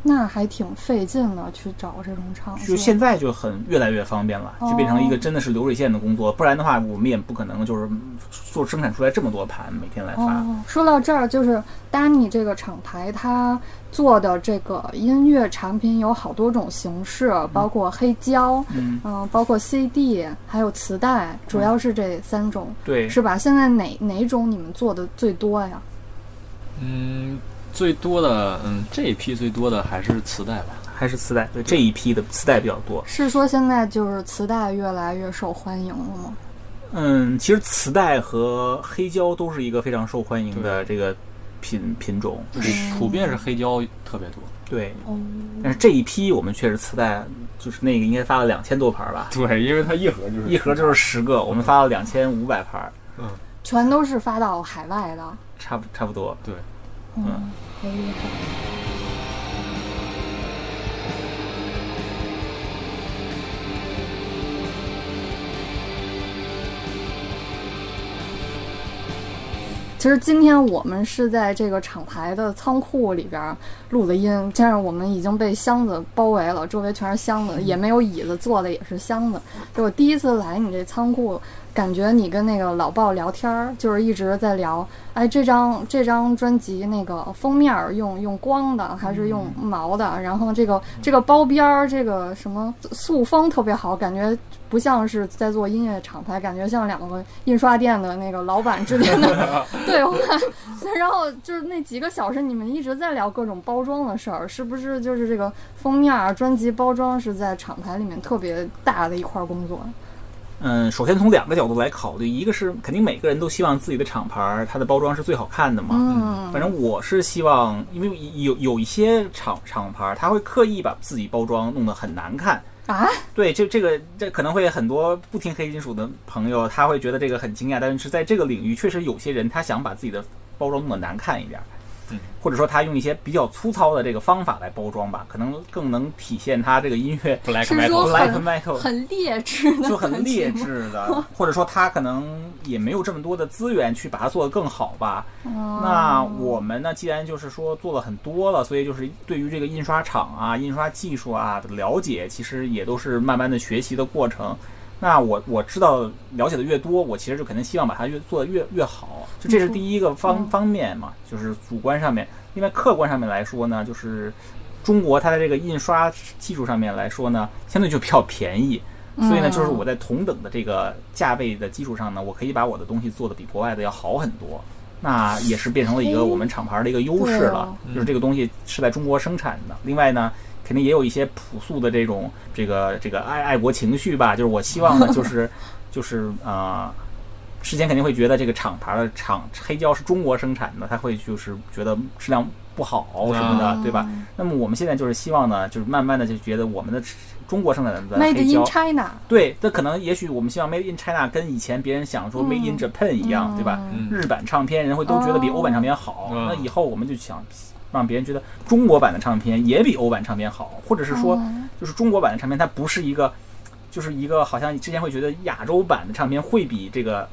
那还挺费劲的，去找这种厂子。就现在就很越来越方便了，就变成了一个真的是流水线的工作。不然的话，我们也不可能就是做生产出来这么多盘每天来发。哦，说到这儿，就是丹尼这个厂牌，它做的这个音乐产品有好多种形式，包括黑胶，嗯，嗯、包括 CD，还有磁带，主要是这三种，对，是吧？现在哪哪种你们做的最多呀？嗯，最多的，嗯，这一批最多的还是磁带吧。还是磁带，对这一批的磁带比较多。是说现在就是磁带越来越受欢迎了吗？嗯，其实磁带和黑胶都是一个非常受欢迎的这个品品种。普普遍是黑胶特别多。对，哦，但是这一批我们确实磁带就是那个应该发了两千多盘吧，对，因为它一盒就是一盒就是十个，我们发了两千五百盘，嗯全都是发到海外的。差不差不多。对，嗯，好厉害。其实今天我们是在这个厂牌的仓库里边录的音，这样我们已经被箱子包围了，周围全是箱子，也没有椅子，坐的也是箱子。就我第一次来你这仓库，感觉你跟那个老鲍聊天儿，就是一直在聊，哎，这张这张专辑那个封面儿用用光的还是用毛的？然后这个这个包边儿，这个什么塑封特别好，感觉不像是在做音乐厂牌，感觉像两个印刷店的那个老板之间的 对话。然后就是那几个小时，你们一直在聊各种包装的事儿，是不是？就是这个封面儿、专辑包装是在厂牌里面特别大的一块儿工作。嗯，首先从两个角度来考虑，一个是肯定每个人都希望自己的厂牌儿它的包装是最好看的嘛。嗯，反正我是希望，因为有有一些厂厂牌儿，他会刻意把自己包装弄得很难看。啊，对，这这个这可能会很多不听黑金属的朋友，他会觉得这个很惊讶，但是在这个领域，确实有些人他想把自己的包装弄得难看一点儿。嗯，或者说他用一些比较粗糙的这个方法来包装吧，可能更能体现他这个音乐 black 是 metal 说 black 很 metal 很劣质的，就很劣。质的，或者说他可能也没有这么多的资源去把它做得更好吧。哦那我们呢，既然就是说做了很多了，所以就是对于这个印刷厂啊、印刷技术啊的了解，其实也都是慢慢的学习的过程。那我我知道了解的越多，我其实就肯定希望把它越做得越越好。就这是第一个方嗯方面嘛，就是主观上面。另外客观上面来说呢，就是中国它的这个印刷技术上面来说呢，相对就比较便宜。所以呢，嗯就是我在同等的这个价位的基础上呢，我可以把我的东西做的比国外的要好很多。那也是变成了一个我们厂牌的一个优势了就是这个东西是在中国生产的。另外呢，肯定也有一些朴素的这种这个这个爱爱国情绪吧，就是我希望呢，就是就是呃，之前肯定会觉得这个厂牌的厂黑胶是中国生产的，他会就是觉得质量不好什么的，啊对吧？那么我们现在就是希望呢，就是慢慢的就觉得我们的中国生产的？Made 黑 in 胶。China，对，这可能也许我们希望 Made in China 跟以前别人想说 Made in Japan 一样，对吧？嗯日版唱片人会都觉得比哦欧版唱片好，嗯那以后我们就想让别人觉得中国版的唱片也比欧版唱片好，或者是说，嗯就是中国版的唱片它不是一个，就是一个好像之前会觉得亚洲版的唱片会比这个。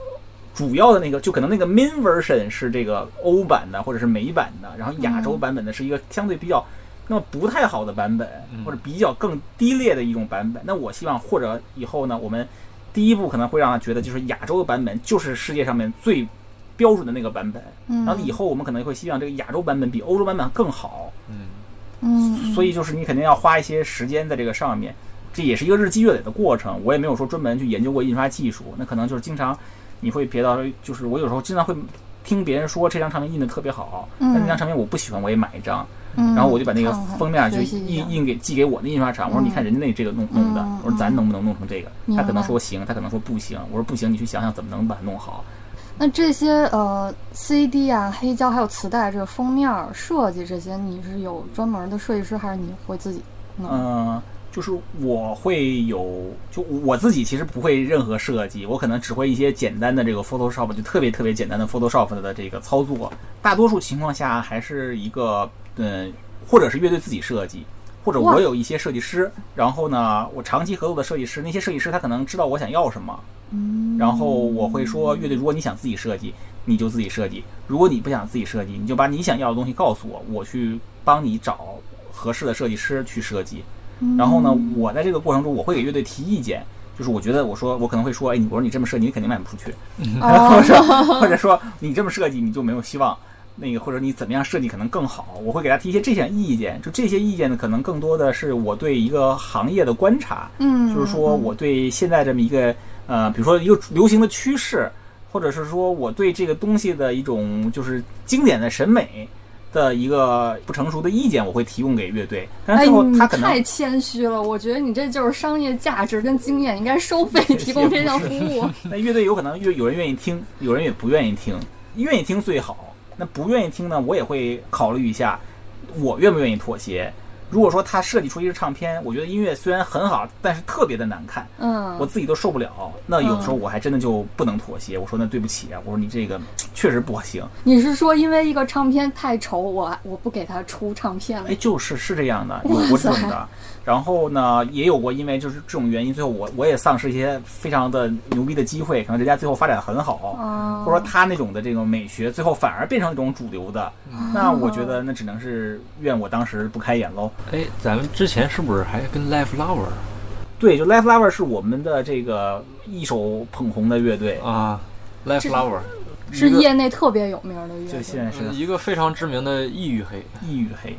主要的那个就可能那个 main version 是这个欧版的或者是美版的，然后亚洲版本的是一个相对比较那么不太好的版本，嗯或者比较更低劣的一种版本。那我希望或者以后呢，我们第一步可能会让他觉得就是亚洲的版本就是世界上面最标准的那个版本，嗯，然后以后我们可能会希望这个亚洲版本比欧洲版本更好，嗯嗯，所以就是你肯定要花一些时间在这个上面，这也是一个日积月累的过程。我也没有说专门去研究过印刷技术，那可能就是经常你会别到，就是我有时候经常会听别人说这张唱片印的特别好，嗯。但那张唱片我不喜欢，我也买一张，嗯，然后我就把那个封面就印印给寄给我的印刷厂，我说嗯。你看人家那这个弄弄的嗯，我说咱能不能弄成这个？他可能说行，他可能说不行，我说不行，你去想想怎么能把它弄好。那这些呃 CD 啊、黑胶还有磁带这个封面设计这些，你是有专门的设计师，还是你会自己？嗯，就是我会有，就我自己其实不会任何设计，我可能只会一些简单的这个 Photoshop，就特别特别简单的 Photoshop 的这个操作。大多数情况下还是一个，嗯，或者是乐队自己设计，或者我有一些设计师，然后呢，我长期合作的设计师，那些设计师他可能知道我想要什么，嗯，然后我会说，乐队，如果你想自己设计，你就自己设计；如果你不想自己设计，你就把你想要的东西告诉我，我去帮你找合适的设计师去设计。嗯然后呢，我在这个过程中，我会给乐队提意见，就是我觉得，我说我可能会说，哎，你我说你这么设计，你肯定卖不出去，哦 或者或者说你这么设计你就没有希望。那个或者你怎么样设计可能更好，我会给他提一些这些意见。就这些意见呢，可能更多的是我对一个行业的观察，嗯，就是说我对现在这么一个呃，比如说一个流行的趋势，或者是说我对这个东西的一种就是经典的审美的一个不成熟的意见，我会提供给乐队。但是哎，最后他可能太谦虚了，我觉得你这就是商业价值跟经验，应该收费 提供这项服务。那乐队有可能乐有人愿意听，有人也不愿意听，愿意听最好。那不愿意听呢，我也会考虑一下，我愿不愿意妥协。如果说他设计出一个唱片，我觉得音乐虽然很好，但是特别的难看，嗯，我自己都受不了。那有时候我还真的就不能妥协。我说那对不起啊，我说你这个确实不行。你是说因为一个唱片太丑，我我不给他出唱片了哎，？就是是这样的，有过这种的。然后呢，也有过因为就是这种原因，最后我我也丧失一些非常的牛逼的机会，可能人家最后发展很好，哦或者说他那种的这种美学，最后反而变成一种主流的。那我觉得那只能是怨我当时不开眼喽。哎，咱们之前是不是还跟 Life Lover 对，就 Life Lover 是我们的这个一手捧红的乐队，啊？Life Lover 是业内特别有名的乐队。就现在是是一个非常知名的异域黑异域黑。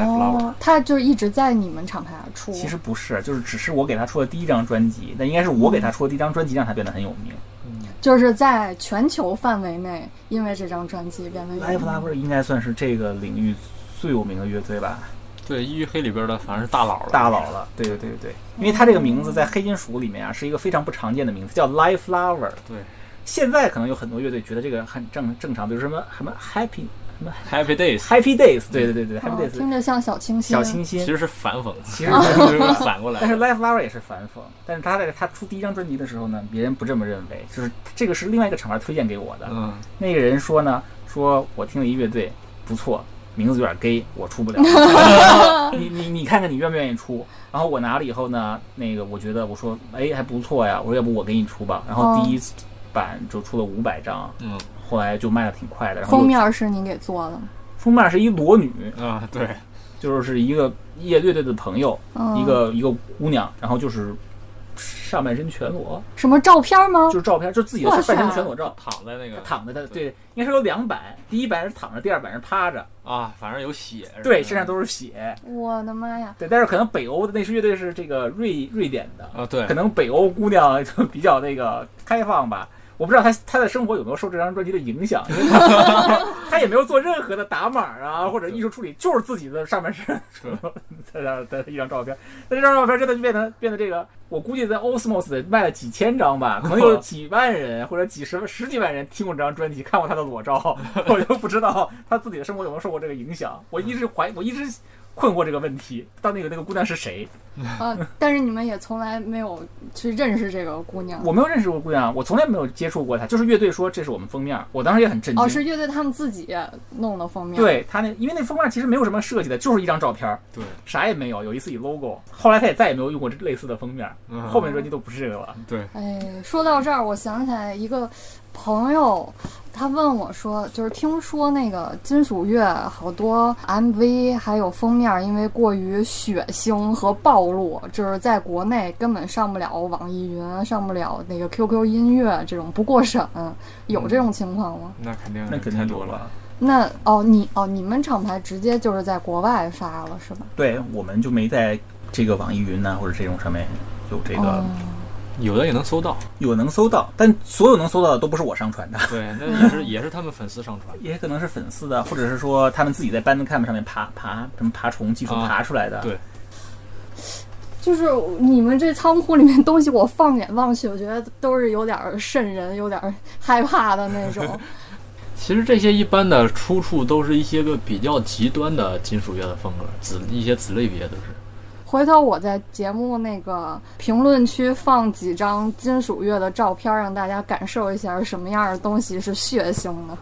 哦，他就是一直在你们厂牌出。其实不是，就是只是我给他出的第一张专辑，那应该是我给他出的第一张专辑让他变得很有名。嗯就是在全球范围内，因为这张专辑变得有 Life 名 Lover 应该算是这个领域最有名的乐队吧。对，异域黑里边的反正是大佬了。大佬了，对对对对对，因为他这个名字在黑金属里面啊是一个非常不常见的名字，叫 Life Flower。对现在可能有很多乐队觉得这个很正正常，比如什么什么 Happy 什么，Happy Days Happy Days，对对对对哦，Happy Days 听着像小清新。小清新，其实是反讽，其实就 是反过来但是。Life Lover 也是反讽，但是他在他出第一张专辑的时候呢，别人不这么认为，就是这个是另外一个厂牌推荐给我的，嗯，那个人说呢，说我听了一乐队不错，名字有点 gay，我出不了。你你你看看你愿不愿意出？然后我拿了以后呢，那个我觉得我说哎还不错呀，我说要不我给你出吧。然后第一版就出了五百张，嗯后来就卖的挺快的。然后封面是你给做的吗？封面是一裸女，啊，对，就是一个夜乐队的朋友，嗯一个一个姑娘，然后就是上半身全裸，什么照片吗就？是照片，就自己的哇塞半身全裸照。躺在那个躺在他对，应该是有两版，第一版是躺着，第二版是趴着，啊，反正有血，对，身上都是血，我的妈呀！对，但是可能北欧的那支乐队是这个瑞瑞典的，啊，对可，能北欧姑娘就比较那个开放吧。我不知道他他的生活有没有受这张专辑的影响，因为她她 也没有做任何的打码啊或者艺术处理，就是自己的上半身的的的一张照片。那这张照片真的就变成变得这个，我估计在 Osmos 卖了几千张吧，可能有几万人或者几十十几万人听过这张专辑，看过他的裸照，我就不知道他自己的生活有没有受过这个影响。我一直怀，我一直困惑这个问题，到那个那个姑娘是谁？啊，但是你们也从来没有去认识这个姑娘。我没有认识过姑娘，我从来没有接触过她，就是乐队说这是我们封面，我当时也很震惊。哦，是乐队他们自己弄的封面。，对他那，因为那封面其实没有什么设计的，就是一张照片，对，啥也没有，有一自己 logo。后来他也再也没有用过类似的封面，嗯后面专辑都不是这个了。对，哎，说到这儿，我想起来一个朋友，他问我说，就是听说那个金属乐好多 MV 还有封面，因为过于血腥和暴露，就是在国内根本上不了网易云，上不了那个 QQ 音乐这种不过审，有这种情况吗？那肯定那肯定多了。那哦，你哦，你们厂牌直接就是在国外发了是吧？对，我们就没在这个网易云呐、或者这种上面有这个、哦，有的也能搜到，有能搜到，但所有能搜到的都不是我上传的，对，那 也是也是他们粉丝上传。也可能是粉丝的，或者是说他们自己在 Bandcamp 上面爬爬什么爬虫技术啊爬出来的。对就是你们这仓库里面东西，我放眼望去，我觉得都是有点儿瘆人，有点儿害怕的那种。其实这些一般的出处都是一些个比较极端的金属乐的风格，子一些子类别都是。回头我在节目那个评论区放几张金属乐的照片，让大家感受一下什么样的东西是血腥的。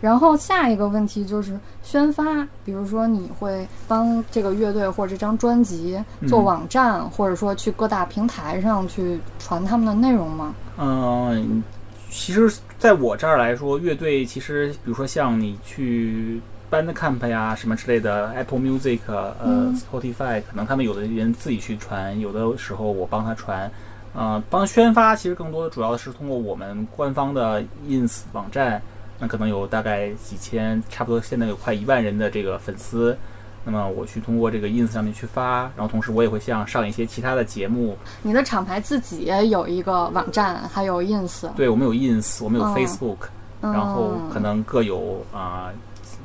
然后下一个问题就是宣发，比如说你会帮这个乐队或者这张专辑做嗯网站，或者说去各大平台上去传他们的内容吗？嗯，其实在我这儿来说，乐队其实比如说像你去 Bandcamp 呀什么之类的，Apple Music 呃、嗯 Spotify，可能他们有的人自己去传，有的时候我帮他传。呃，帮宣发其实更多的主要是通过我们官方的 ins 网站，那可能有大概几千，差不多现在有快一万人的这个粉丝。那么我去通过这个 ins 上面去发，然后同时我也会像上一些其他的节目，你的厂牌自己也有一个网站，还有 ins，对我们有 ins，我们有哦 Facebook，、嗯、然后可能各有啊、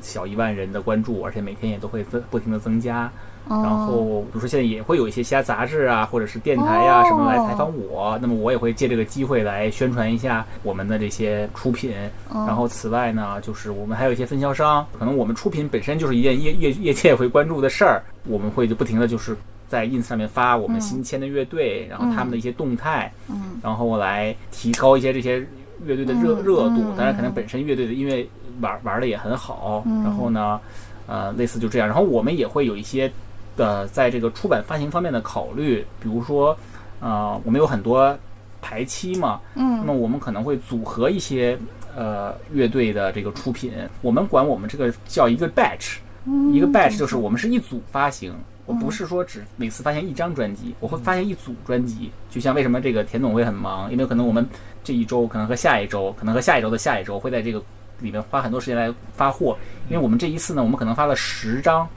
小一万人的关注，而且每天也都会增不停的增加。哦然后比如说现在也会有一些其他杂志啊，或者是电台呀、哦什么来采访我，那么我也会借这个机会来宣传一下我们的这些出品。嗯然后此外呢，就是我们还有一些分销商，可能我们出品本身就是一件业业业界会关注的事儿，我们会就不停的就是在 ins 上面发我们嗯新签的乐队，然后他们的一些动态，嗯然后来提高一些这些乐队的热、嗯热度嗯。当然，可能本身乐队的音乐玩玩的也很好，嗯。然后呢，呃，类似就这样。然后我们也会有一些呃，在这个出版发行方面的考虑，比如说，呃，我们有很多排期嘛，嗯。那么嗯我们可能会组合一些呃乐队的这个出品，我们管我们这个叫一个 batch，嗯一个 batch 就是我们是一组发行，我不是说只每次发行一张专辑，我会发行一组专辑。就像为什么这个田总会很忙，因为可能我们这一周，可能和下一周，可能和下一周的下一周会在这个里面花很多时间来发货，因为我们这一次呢，我们可能发了十张，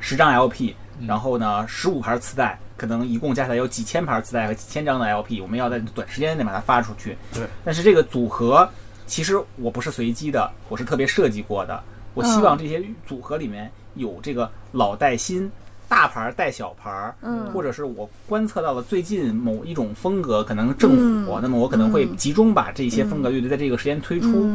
十张 LP，然后呢十五盘磁带。可能一共加起来有几千盘磁带和几千张的 LP，我们要在短时间内把它发出去。对，但是这个组合其实我不是随机的，我是特别设计过的。我希望这些组合里面有这个老带新，大牌儿带小牌儿，嗯。或者是我观测到了最近某一种风格可能正火，嗯。那么我可能会嗯。集中把这些风格乐队在这个时间推出。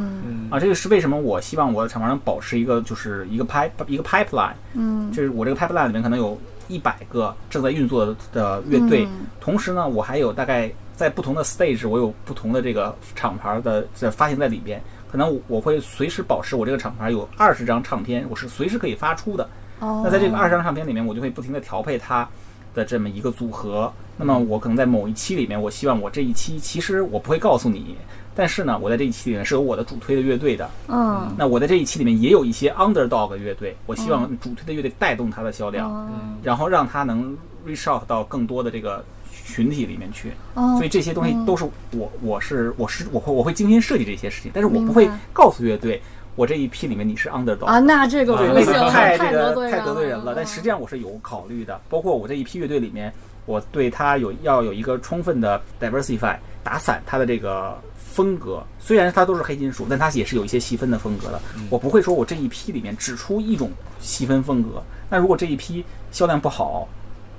啊，这个是为什么我希望我的厂牌能保持一个就是一个 pipe 一个 pipeline，嗯。就是我这个 pipeline 里面可能有一百个正在运作的的乐队，嗯。同时呢，我还有大概在不同的 stage，我有不同的这个厂牌的在发行在里边，可能我会随时保持我这个厂牌有二十张唱片，我是随时可以发出的。哦那在这个二十张唱片里面，我就会不停的调配它的这么一个组合。那么我可能在某一期里面，我希望我这一期其实我不会告诉你，但是呢，我在这一期里面是有我的主推的乐队的。嗯那我在这一期里面也有一些 underdog 乐队，我希望主推的乐队带动它的销量，哦然后让它能 reach out 到更多的这个群体里面去。哦所以这些东西都是我我是我是我会我会精心设计这些事情，但是我不会告诉乐队，我这一批里面你是 underdog 啊，那这个不行，个太这得个太得罪人了。但实际上我是有考虑的，包括我这一批乐队里面，我对它有要有一个充分的 diversify，打散它的这个风格。虽然它都是黑金属，但它也是有一些细分的风格的。我不会说我这一批里面只出一种细分风格。那如果这一批销量不好，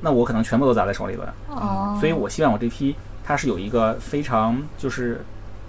那我可能全部都砸在手里了。哦，所以我希望我这批它是有一个非常就是。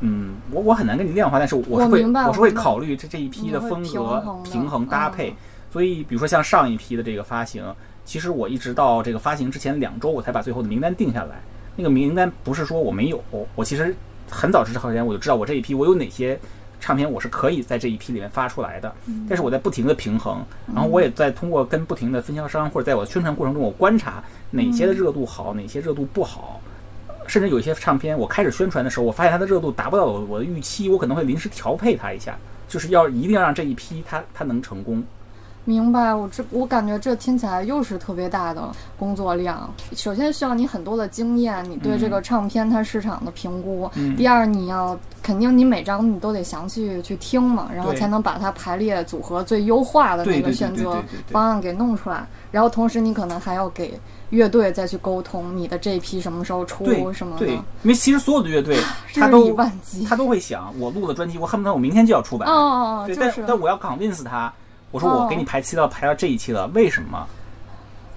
嗯，我我很难跟你量化，但是我是会我我是会考虑这这一批的风格平衡搭配，嗯所以，比如说像上一批的这个发行，其实我一直到这个发行之前两周，我才把最后的名单定下来。那个名单不是说我没有，我其实很早之前我就知道我这一批我有哪些唱片我是可以在这一批里面发出来的。但是我在不停的平衡，然后我也在通过跟不停的分销商或者在我的宣传过程中，我观察哪些的热度好，哪些热度不好。甚至有一些唱片，我开始宣传的时候，我发现它的热度达不到我我的预期，我可能会临时调配它一下，就是要一定要让这一批它它能成功。明白，我这我感觉这听起来又是特别大的工作量。首先需要你很多的经验，你对这个唱片它市场的评估。嗯第二，你要肯定你每张你都得详细去听嘛，然后才能把它排列组合最优化的那个选择方案给弄出来。然后同时你可能还要给乐队再去沟通你的这一批什么时候出对什么的对，，因为其实所有的乐队，他都。他都会想，我录的专辑，我恨不得我明天就要出版。哦哦哦，对，但就是但我要 convince 他，我说哦我给你排期到排到这一期了，为什么？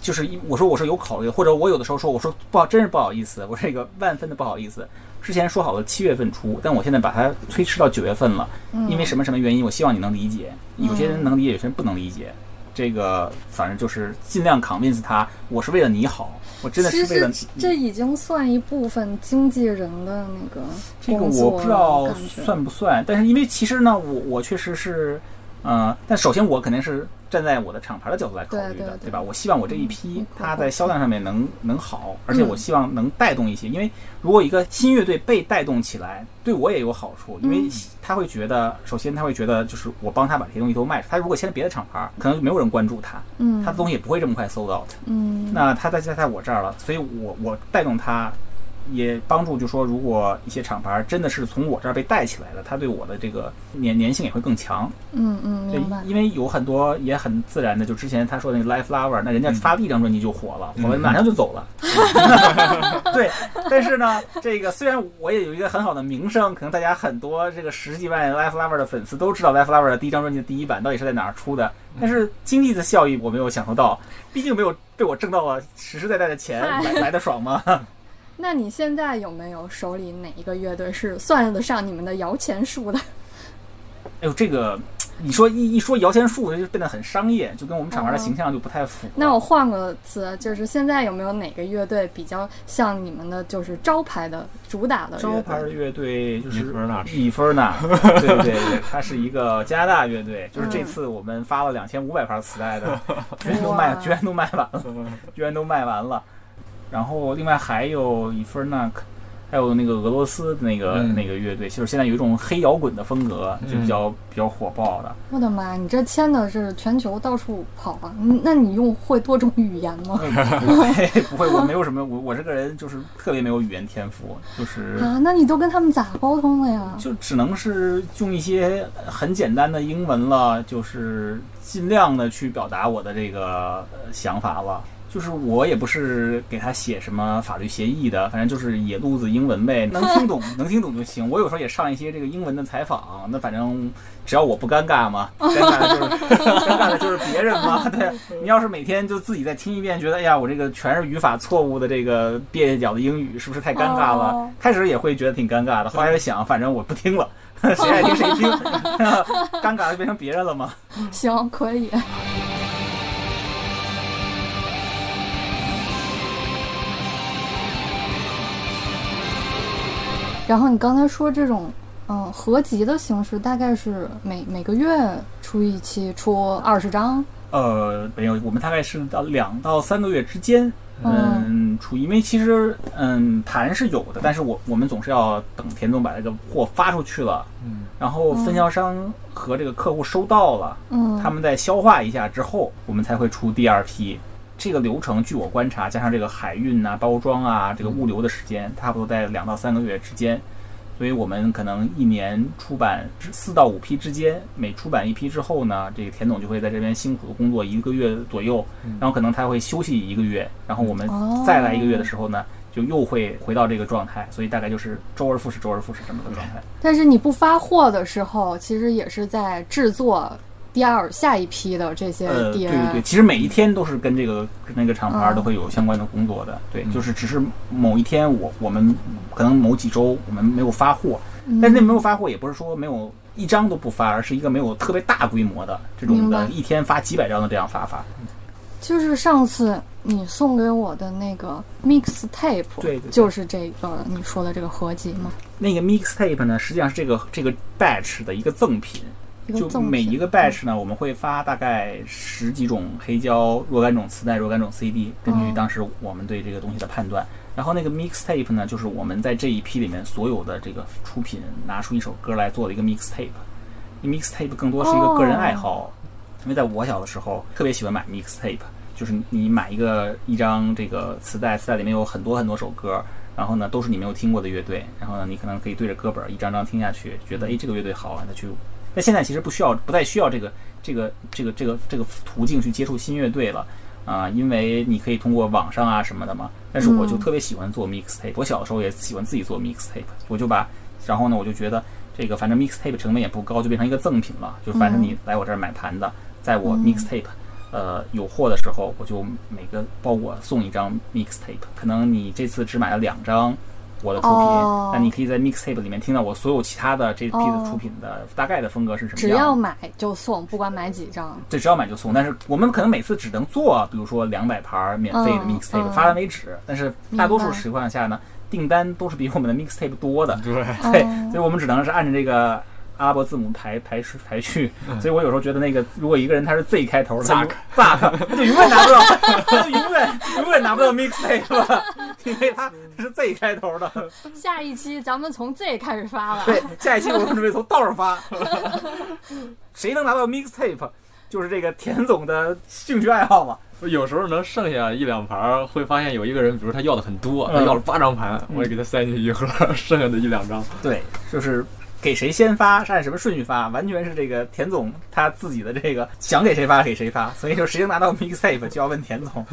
就是一我说我是有考虑，或者我有的时候说我说不好，真是不好意思，我这个万分的不好意思。之前说好了七月份出，但我现在把它推迟到九月份了，嗯因为什么什么原因？我希望你能理解。有些人能理解，有些人不能理解。这个反正就是尽量 convince 他，我是为了你好，我真的是为了实。这已经算一部分经纪人的那个这个我不知道算不算，但是因为其实呢，我我确实是，呃，但首先我肯定是站在我的厂牌的角度来考虑的，对吧？我希望我这一批嗯它在销量上面能能好，而且嗯。我希望能带动一些，因为如果一个新乐队被带动起来，对我也有好处，因为嗯。他会觉得，首先他会觉得就是我帮他把这些东西都卖出，他如果签了别的厂牌，可能就没有人关注他，嗯，他的东西也不会这么快 sold out。嗯，那他在在在我这儿了，所以我我带动他，也帮助就说，如果一些厂牌真的是从我这儿被带起来的，他对我的这个粘粘性也会更强。嗯嗯。因为有很多也很自然的，就之前他说那个 Life Lover，那人家发了一张专辑就火了，火了马上就走了。对，对，但是呢，这个虽然我也有一个很好的名声，可能大家很多这个十几万 Life Lover 的粉丝都知道 Life Lover 的第一张专辑的第一版到底是在哪儿出的，但是经济的效益我没有享受到，毕竟没有被我挣到了实实在在的钱，来来的爽吗？那你现在有没有手里哪一个乐队是算得上你们的摇钱树的？哎呦，这个你说一一说摇钱树，就变得很商业，就跟我们厂牌的形象就不太符。那我换个词，就是现在有没有哪个乐队比较像你们的，就是招牌的主打的招牌的乐队就是 Inferna 伊芬纳，对对对，它是一个加拿大乐队，就是这次我们发了两千五百盘磁带的，居然都卖，居然都卖完了，居然都卖完了。然后另外还有伊芬纳。还有那个俄罗斯的那个、嗯那个乐队，就是现在有一种黑摇滚的风格，就比较、比较火爆的。我的妈，你这签的是全球到处跑吧？嗯那你用会多种语言吗？不会不会，我没有什么，我我这个人就是特别没有语言天赋，就是啊，那你都跟他们咋沟通的呀？就只能是用一些很简单的英文了，就是尽量的去表达我的这个呃想法了。就是我也不是给他写什么法律协议的，反正就是野路子英文呗，能听懂 能听懂就行。我有时候也上一些这个英文的采访，那反正只要我不尴尬嘛，尴尬的就是 尴尬的就是别人嘛。对你要是每天就自己再听一遍，觉得哎呀我这个全是语法错误的这个蹩脚的英语，是不是太尴尬了？哦开始也会觉得挺尴尬的，后来想反正我不听了。谁爱听谁听，尴尬就变成别人了吗？行，可以。然后你刚才说这种，嗯，合集的形式大概是每每个月出一期，出二十张。呃，没有，我们大概是到两到三个月之间，嗯，出，因为其实嗯盘是有的，但是我我们总是要等田总把这个货发出去了，嗯，然后分销商和这个客户收到了，嗯，他们再消化一下之后，我们才会出第二批。这个流程，据我观察，加上这个海运啊、包装啊、这个物流的时间，差不多在两到三个月之间。所以我们可能一年出版四到五批之间，每出版一批之后呢，这个田总就会在这边辛苦的工作一个月左右，然后可能他会休息一个月，然后我们再来一个月的时候呢，就又会回到这个状态，所以大概就是周而复始，周而复始这么个状态。但是你不发货的时候，其实也是在制作第二下一批的这些呃，对。对对，其实每一天都是跟这个跟那个厂牌嗯都会有相关的工作的，对，就是只是某一天我我们可能某几周我们没有发货，嗯但是那没有发货也不是说没有一张都不发，而是一个没有特别大规模的这种的，一天发几百张的这样发发。就是上次你送给我的那个 mix tape，对对对就是这个你说的这个合集吗？那个 mixtape 呢，实际上是这个这个 batch 的一个赠品，就每一个 batch 呢，我们会发大概十几种黑胶若干种磁带、若干种 CD，根据哦当时我们对这个东西的判断。然后那个 mixtape 呢，就是我们在这一批里面所有的这个出品拿出一首歌来做的一个 mixtape。mixtape 更多是一个个人爱好，因为在我小的时候特别喜欢买 mixtape，就是你买一个一张这个磁带，磁带里面有很多很多首歌，然后呢都是你没有听过的乐队，然后呢你可能可以对着歌本儿一张张听下去，觉得哎这个乐队好啊，再去。但现在其实不需要，不再需要这个这个这个这个这个途径去接触新乐队了啊、因为你可以通过网上啊什么的嘛。但是我就嗯特别喜欢做 mixtape，、我小的时候也喜欢自己做 mixtape，我就把，然后呢我就觉得这个反正 mixtape 成本也不高，就变成一个赠品了。就反正你来我这儿买盘的，在我嗯 mixtape、呃有货的时候，我就每个包裹送一张 mixtape。可能你这次只买了两张我的出品，哦那你可以在 mixtape 里面听到我所有其他的这批的哦出品的大概的风格是什么样。只要买就送，不管买几张。对，只要买就送。但是我们可能每次只能做，比如说两百盘儿免费的嗯 mixtape，、嗯发完为止。但是大多数情况下呢，订单都是比我们的 mixtape 多的。对，对，哦所以我们只能是按照这个阿拉伯字母排排序排序。嗯所以我有时候觉得，那个如果一个人他是 Z 开头的 Zack Zack，他就永远拿不到，他就永远永远拿不到 mixtape 了，因为他是 Z 开头的。下一期咱们从 Z 开始发了。对，下一期我们准备从道上发，谁能拿到 mixtape，就是这个田总的兴趣爱好嘛。有时候能剩下一两盘，会发现有一个人，比如他要的很多，嗯他要了八张盘，我也给他塞进去一盒，剩下的一两张。对，就是给谁先发，是按什么顺序发，完全是这个田总他自己的这个想给谁发给谁发，所以就谁能拿到 mixtape 就要问田总。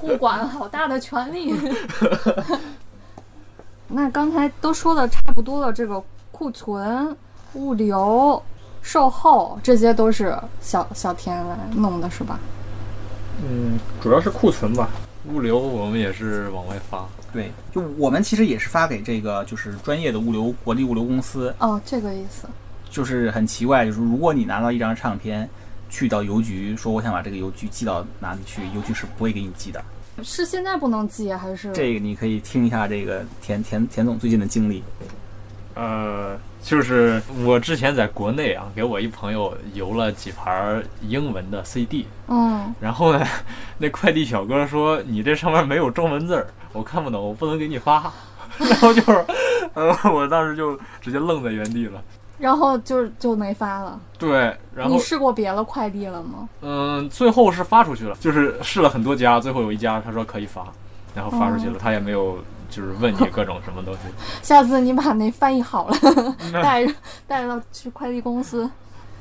互管好大的权利。那刚才都说的差不多了，这个库存、物流、售后，这些都是小小田来弄的，是吧？嗯，主要是库存吧，物流我们也是往外发。对，就我们其实也是发给这个就是专业的物流国际物流公司，哦，这个意思。就是很奇怪，就是如果你拿到一张唱片，去到邮局说我想把这个邮局寄到哪里去，邮局是不会给你寄的。是现在不能寄还是？这个你可以听一下这个田田田总最近的经历。呃，就是我之前在国内啊，给我一朋友邮了几盘英文的 CD，嗯，然后呢，那快递小哥说你这上面没有中文字儿，我看不懂，我不能给你发。然后就是，呃，我当时就直接愣在原地了。然后就就没发了。对，然后你试过别的快递了吗？嗯，最后是发出去了，就是试了很多家，最后有一家他说可以发，然后发出去了，哦他也没有就是问你各种什么东西。下次你把那翻译好了，带着带着去快递公司。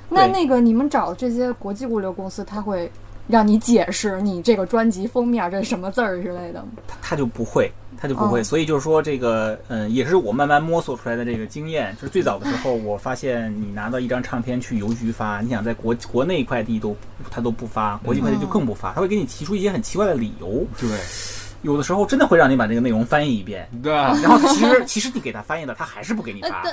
那那个你们找这些国际物流公司，他会让你解释你这个专辑封面这是什么字儿之类的吗？他他就不会，他就不会，哦所以就是说这个，嗯，也是我慢慢摸索出来的这个经验。就是最早的时候，我发现你拿到一张唱片去邮局发，你想在国国内快递都他都不发，国际快递就更不发，他会给你提出一些很奇怪的理由，对，有的时候真的会让你把这个内容翻译一遍，对。啊，然后他其实 其实你给他翻译了，他还是不给你发，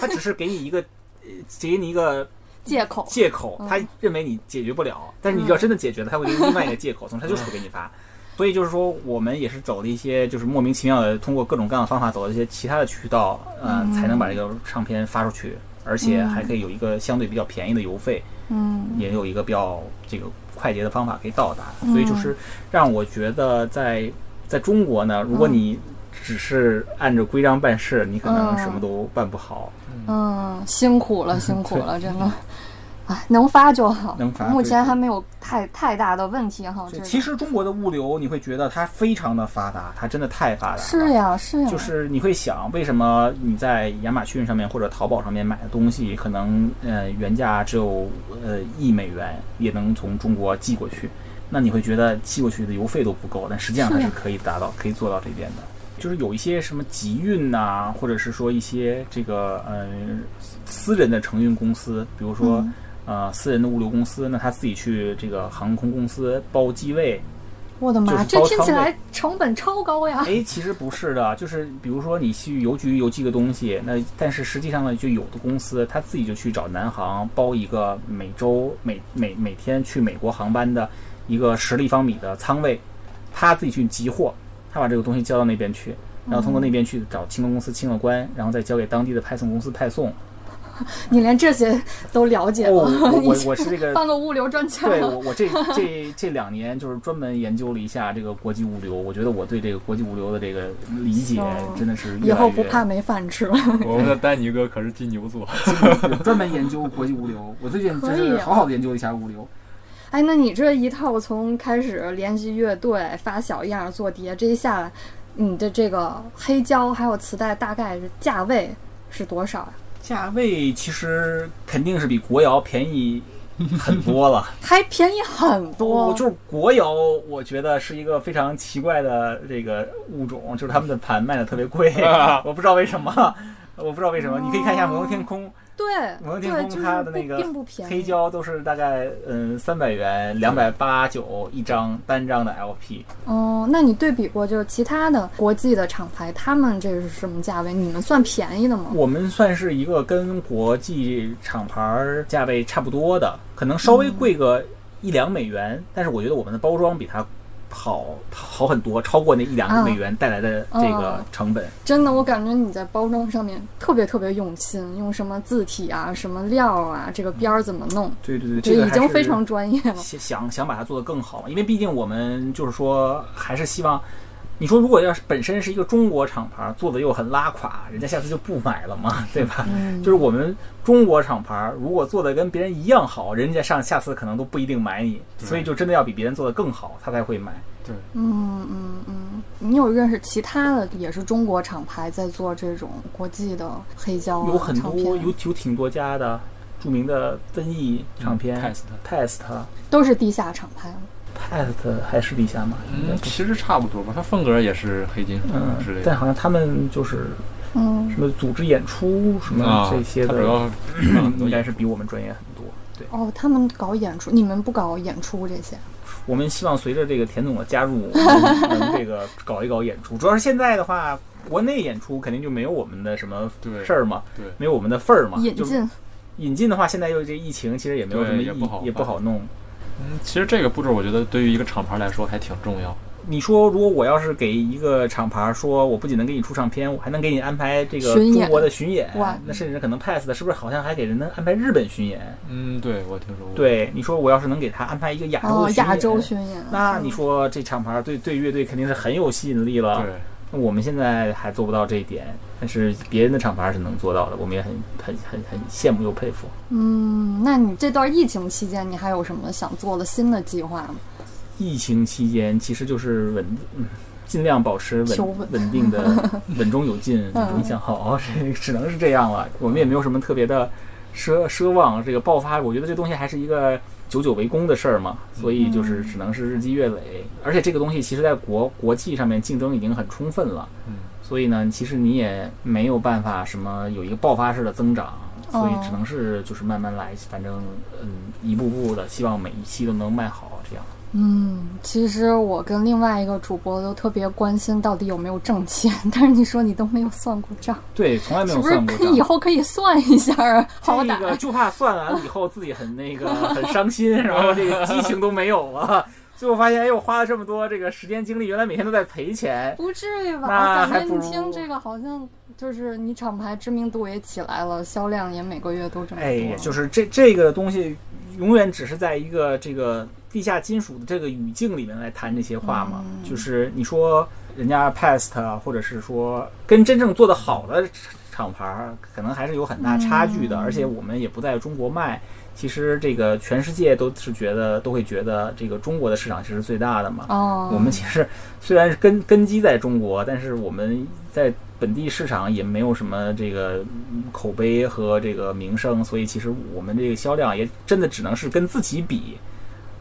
他只是给你一个，呃，给你一个借口。借口，嗯。他认为你解决不了，但是你要真的解决了，他会给你另外一个借口，总之他就 是不给你发。所以就是说，我们也是走了一些就是莫名其妙的，通过各种各样的方法走了一些其他的渠道，呃，嗯。才能把这个唱片发出去，而且还可以有一个相对比较便宜的邮费，嗯。也有一个比较这个快捷的方法可以到达。嗯。所以就是让我觉得在在中国呢，如果你只是按照规章办事，你可能嗯什么都办不好。嗯，辛苦了，辛苦了，真的。哎，能发就好。能发目前还没有太太大的问题哈。其实中国的物流你会觉得它非常的发达，它真的太发达了。是呀，是呀，就是你会想，为什么你在亚马逊上面或者淘宝上面买的东西，可能呃原价只有呃一美元，也能从中国寄过去？那你会觉得寄过去的邮费都不够，但实际上它是是可以达到、可以做到这边的。就是有一些什么集运呐、或者是说一些这个呃私人的承运公司，比如说、嗯呃私人的物流公司，那他自己去这个航空公司包机位，我的妈，这听起来成本超高呀。哎，其实不是的，就是比如说你去邮局邮寄个东西，那但是实际上呢，就有的公司他自己就去找南航包一个每周每每每天去美国航班的一个十立方米的仓位，他自己去集货，他把这个东西交到那边去，然后通过那边去找清关公司清了关，然后再交给当地的派送公司派送。你连这些都了解哦，了，我我是这个当个物流专家。对我，我这这这两年就是专门研究了一下这个国际物流，我觉得我对这个国际物流的这个理解哦真的是以后不怕没饭吃了。我们的丹尼哥可是金牛座，专门研究国际物流。我最近就可以啊是好好的研究一下物流。哎，那你这一套从开始联系乐队、发小样、做碟，这一下来，你的这个黑胶还有磁带大概是价位是多少呀？价位其实肯定是比国窑便宜很多了。还便宜很多。我就是国窑，我觉得是一个非常奇怪的这个物种，就是他们的盘卖的特别贵，我不知道为什么，我不知道为什么。你可以看一下《摩登天空》，对对，摩登天空就是不它的那个并不便宜。黑胶都是大概嗯三百元，两百八九一张单张的 LP。哦，那你对比过就是其他的国际的厂牌，他们这是什么价位？你们算便宜的吗？我们算是一个跟国际厂牌儿价位差不多的，可能稍微贵个一两美元，但是我觉得我们的包装比它好好很多，超过那一两个啊美元带来的这个哦成本。真的，我感觉你在包装上面特别特别用心，用什么字体啊、什么料啊，这个边儿怎么弄，对对对，这这个已经非常专业了。想想想把它做得更好，因为毕竟我们就是说还是希望。你说，如果要是本身是一个中国厂牌，做的又很拉垮，人家下次就不买了嘛，对吧？嗯就是我们中国厂牌，如果做的跟别人一样好，人家上下次可能都不一定买你，所以就真的要比别人做的更好，他才会买。对，嗯嗯嗯，你有认识其他的也是中国厂牌在做这种国际的黑胶、啊、有很多有有挺多家的著名的分译唱片、嗯 Test Test，都是地下厂牌吗 Past 还是理想嘛？嗯，其实差不多吧，他风格也是黑金属嗯之类，的但好像他们就是嗯，什么组织演出什么啊，这些的，应该是比我们专业很多。对，哦，他们搞演出，你们不搞演出这些？我们希望随着这个田总的加入，能能这个搞一搞演出。主要是现在的话，国内演出肯定就没有我们的什么事儿嘛，对没有我们的份儿嘛。引进，引进的话，现在又这疫情，其实也没有什么意义也不好弄。嗯，其实这个步骤我觉得对于一个厂牌来说还挺重要。你说，如果我要是给一个厂牌说，我不仅能给你出唱片，我还能给你安排这个中国的巡演哇，那甚至可能 pass 的，是不是好像还给人能安排日本巡演？嗯，对我听说过。，对，你说我要是能给他安排一个亚洲巡演亚洲巡演，那嗯你说这厂牌对对乐队肯定是很有吸引力了。对，那我们现在还做不到这一点，但是别人的厂牌是能做到的，我们也很很很很羡慕又佩服。嗯，那你这段疫情期间，你还有什么想做的新的计划吗？疫情期间其实就是稳，嗯，尽量保持求稳稳稳定的 稳中有进，稳中向好，这只能是这样了。我们也没有什么特别的奢奢望，这个爆发，我觉得这东西还是一个久久为功的事儿嘛，所以就是只能是日积月累。而且这个东西其实在国国际上面竞争已经很充分了，嗯，所以呢，其实你也没有办法什么有一个爆发式的增长，所以只能是就是慢慢来，反正嗯一步步的，希望每一期都能卖好这样。嗯，其实我跟另外一个主播都特别关心到底有没有挣钱，但是你说你都没有算过账，对，从来没是不是有算过账。以后可以算一下啊？好这个就怕 算完了以后自己很那个很伤心，然后这个激情都没有了。最后发现，哎，我花了这么多这个时间精力，原来每天都在赔钱。不至于吧？感觉你听这个好像就是你厂牌知名度也起来了，销量也每个月都这么多。哎，就是这这个东西，永远只是在一个这个地下金属的这个语境里面来谈这些话嘛。嗯就是你说人家 Past 啊，或者是说跟真正做得好的厂牌儿，可能还是有很大差距的。嗯而且我们也不在中国卖，其实这个全世界都是觉得都会觉得这个中国的市场其实最大的嘛。哦，我们其实虽然是根根基在中国，但是我们在本地市场也没有什么这个嗯口碑和这个名声，所以其实我们这个销量也真的只能是跟自己比，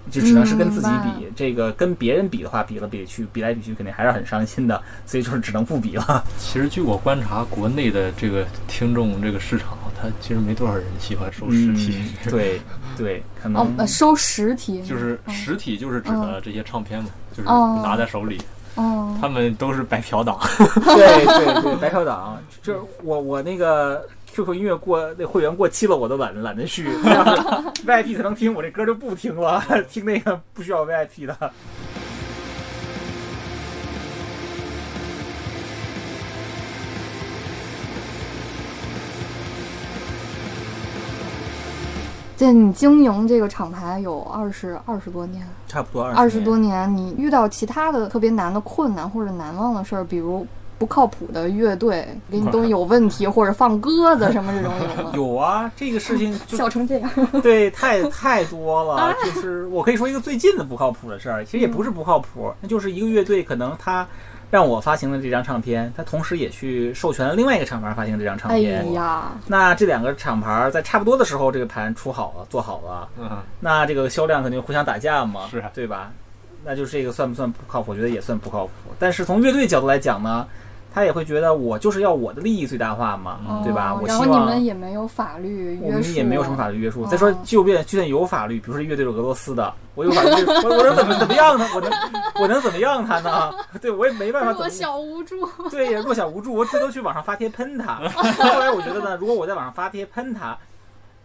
就只能是跟自己明比。这个跟别人比的话，比了比去，比来比去，肯定还是很伤心的，所以就是只能不比了。其实据我观察，国内的这个听众这个市场，它其实没多少人喜欢收实体。嗯、对对，可能、哦，呃收实体就是实体，就是指的这些唱片嘛，就是哦拿在手里，哦，他们都是白嫖党。对对对，白嫖党，就是我我那个 QQ 音乐过那会员过期了，我都懒懒得续，VIP 才能听，我这歌就不听了，听那个不需要 VIP 的。这你经营这个厂牌有二十二十多年，差不多二二十多年，你遇到其他的特别难的困难或者难忘的事儿，比如不靠谱的乐队给你东西有问题，或者放鸽子什么这种 有吗？有啊，这个事情就笑成这样，对，太太多了。就是我可以说一个最近的不靠谱的事儿，其实也不是不靠谱，那就是一个乐队可能他让我发行的这张唱片，他同时也去授权了另外一个厂牌发行这张唱哎片。呀，那这两个厂牌在差不多的时候，这个盘出好了，做好了，嗯，那这个销量肯定互相打架嘛，是啊对吧？那就是这个算不算不靠谱？我觉得也算不靠谱。但是从乐队角度来讲呢，他也会觉得我就是要我的利益最大化嘛，嗯对吧？哦然后你我希望们也没有法律约束，我们也没有什么法律约束。哦再说，就便就算有法律，比如说乐队是俄罗斯的，我有法律，我我能怎么怎么样呢？我能我能怎么样他呢？对我也没办法怎弱么。小无助。对，也弱小无助，我最多去网上发帖喷他。后来我觉得呢，如果我在网上发帖喷他，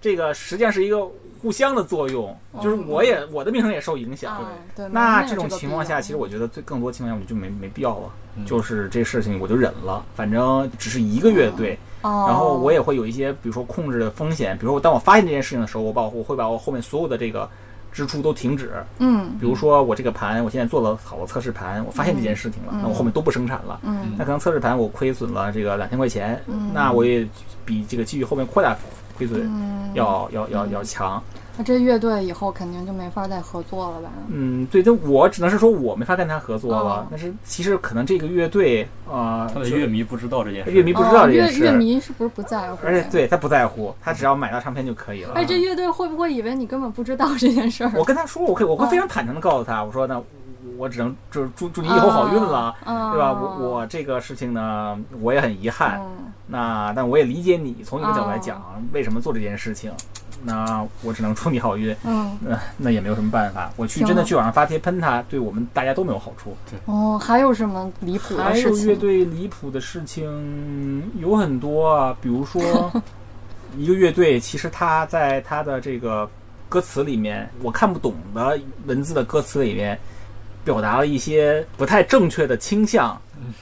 这个实际上是一个互相的作用，就是我也我的名声也受影响。啊，对，那这种情况下，其实我觉得最更多情况下我就没没必要了，嗯。就是这事情我就忍了，反正只是一个乐队，哦，然后我也会有一些，比如说控制的风险，比如说当我发现这件事情的时候，我把我会把我后面所有的这个支出都停止，嗯。比如说我这个盘，我现在做了好的测试盘，我发现这件事情了，嗯。那我后面都不生产了。嗯。那可能测试盘我亏损了这个两千块钱，嗯。那我也比这个继续后面扩大亏损嗯，要要要要强。那这乐队以后肯定就没法再合作了吧？嗯，对，但我只能是说我没法跟他合作了哦。但是其实可能这个乐队啊，他的乐迷不知道这件事。乐迷不知道哦这件事，乐乐迷是不是不在乎？而且，对他不在乎，他只要买到唱片就可以了。哎，这乐队会不会以为你根本不知道这件事儿？我跟他说，我可以，我会哦非常坦诚的告诉他，我说呢，我只能就是祝祝你以后好运了，啊对吧？我我这个事情呢，我也很遗憾。嗯那但我也理解你，从你的角度来哦讲，为什么做这件事情。那我只能祝你好运，嗯那那也没有什么办法。我去真的去网上发帖喷他，对我们大家都没有好处。对哦，还有什么离谱的事还有乐？队离谱的事情有很多啊，比如说 一个乐队，其实他在他的这个歌词里面，我看不懂的文字的歌词里面，表达了一些不太正确的倾向，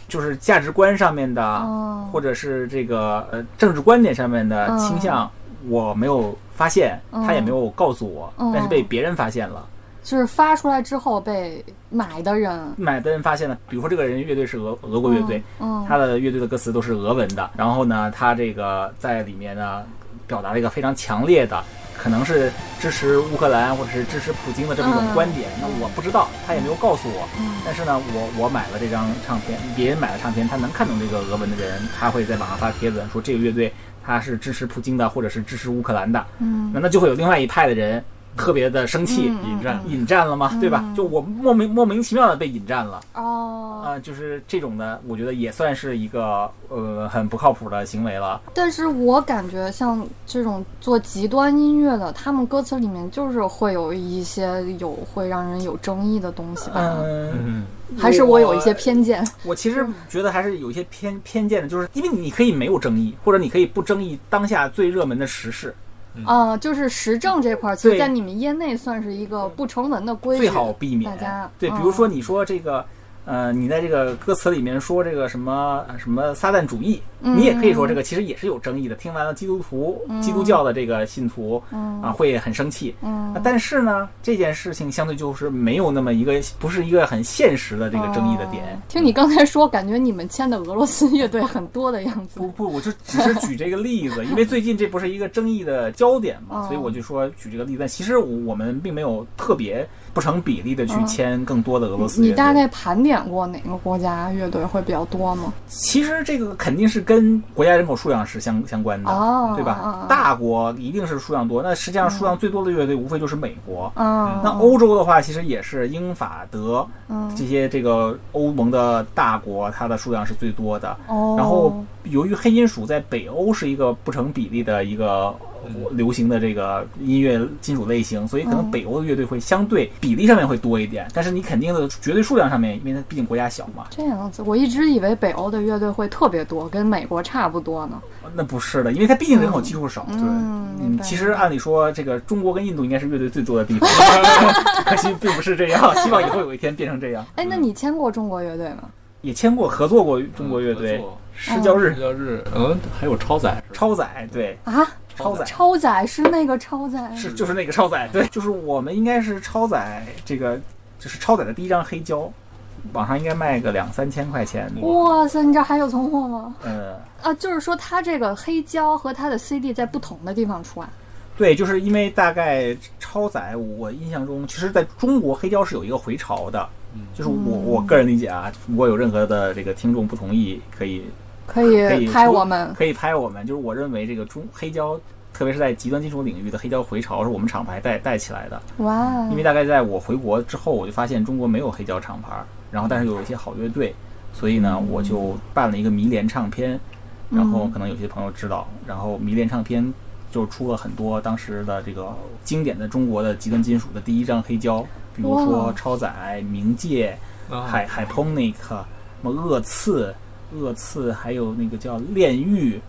就是价值观上面的，哦或者是这个呃政治观点上面的嗯倾向，我没有发现，嗯他也没有告诉我，嗯但是被别人发现了。就是发出来之后被买的人，买的人发现了，比如说这个人乐队是俄俄国乐队，嗯，他的乐队的歌词都是俄文的，然后呢，他这个在里面呢，表达了一个非常强烈的，可能是支持乌克兰或者是支持普京的这么一种嗯观点。那我不知道，他也没有告诉我。嗯但是呢，我我买了这张唱片，别人买了唱片，他能看懂这个俄文的人，他会在网上发帖子说这个乐队他是支持普京的，或者是支持乌克兰的。嗯那那就会有另外一派的人特别的生气，嗯引战引战了嘛，对吧？嗯就我莫名莫名其妙的被引战了。哦，啊、就是这种的，我觉得也算是一个呃很不靠谱的行为了。但是我感觉像这种做极端音乐的，他们歌词里面就是会有一些有会让人有争议的东西吧？嗯，嗯，还是我有一些偏见？我其实觉得还是有一些偏偏见的，就是因为你可以没有争议，或者你可以不争议当下最热门的时事，啊、就是时政这块儿，其实在你们业内算是一个不成文的规矩，最好避免大家。对，嗯比如说你说这个。呃，你在这个歌词里面说这个什么呃什么撒旦主义，嗯你也可以说这个其实也是有争议的。听完了基督徒、基督教的这个信徒嗯啊，会很生气。但是呢，这件事情相对就是没有那么一个，不是一个很现实的这个争议的点。哦听你刚才说，感觉你们签的俄罗斯乐队很多的样子不。不，我就只是举这个例子，因为最近这不是一个争议的焦点嘛，哦所以我就说举这个例子。但其实我们并没有特别不成比例的去嗯签更多的俄罗斯乐队。你大概盘点过哪个国家乐队会比较多吗？其实这个肯定是跟国家人口数量是相相关的，哦对吧？大国一定是数量多，那实际上数量最多的乐队无非就是美国。嗯，那欧洲的话，其实也是英法德嗯这些这个欧盟的大国，它的数量是最多的。哦，然后由于黑金属在北欧是一个不成比例的一个流行的这个音乐金属类型，所以可能嗯北欧的乐队会相对比例上面会多一点，但是你肯定的绝对数量上面，因为它毕竟国家小嘛，这样子，我一直以为北欧的乐队会特别多，跟美国差不多呢。那不是的，因为它毕竟人口基数少。嗯，明嗯，其实按理说，这个中国跟印度应该是乐队最多的地方，可惜并不是这样。希望以后有一天变成这样。哎，那你签过中国乐队吗？也签过合作过中国乐队失教日日、交日，嗯，还有超载，超载，对，啊，超载超载是那个超载，是就是那个超载，对，就是我们应该是超载这个，就是超载的第一张黑胶，网上应该卖个两三千块钱。哇塞，你这还有存货吗？呃，啊，就是说它这个黑胶和它的 CD 在不同的地方出啊。对，就是因为大概超载，我印象中，其实在中国黑胶是有一个回潮的，就是我我个人理解啊，如果有任何的这个听众不同意，可以可可以拍我们，可以拍我们，就是我认为这个中黑胶。特别是在极端金属领域的黑胶回潮是我们厂牌带带起来的，哇，因为大概在我回国之后，我就发现中国没有黑胶厂牌，然后但是有一些好乐队，所以呢，我就办了一个迷联唱片，然后可能有些朋友知道，然后迷联唱片就出了很多当时的这个经典的中国的极端金属的第一张黑胶，比如说超载、冥界、啊海海 ponic、什么恶刺、恶刺，还有那个叫炼狱。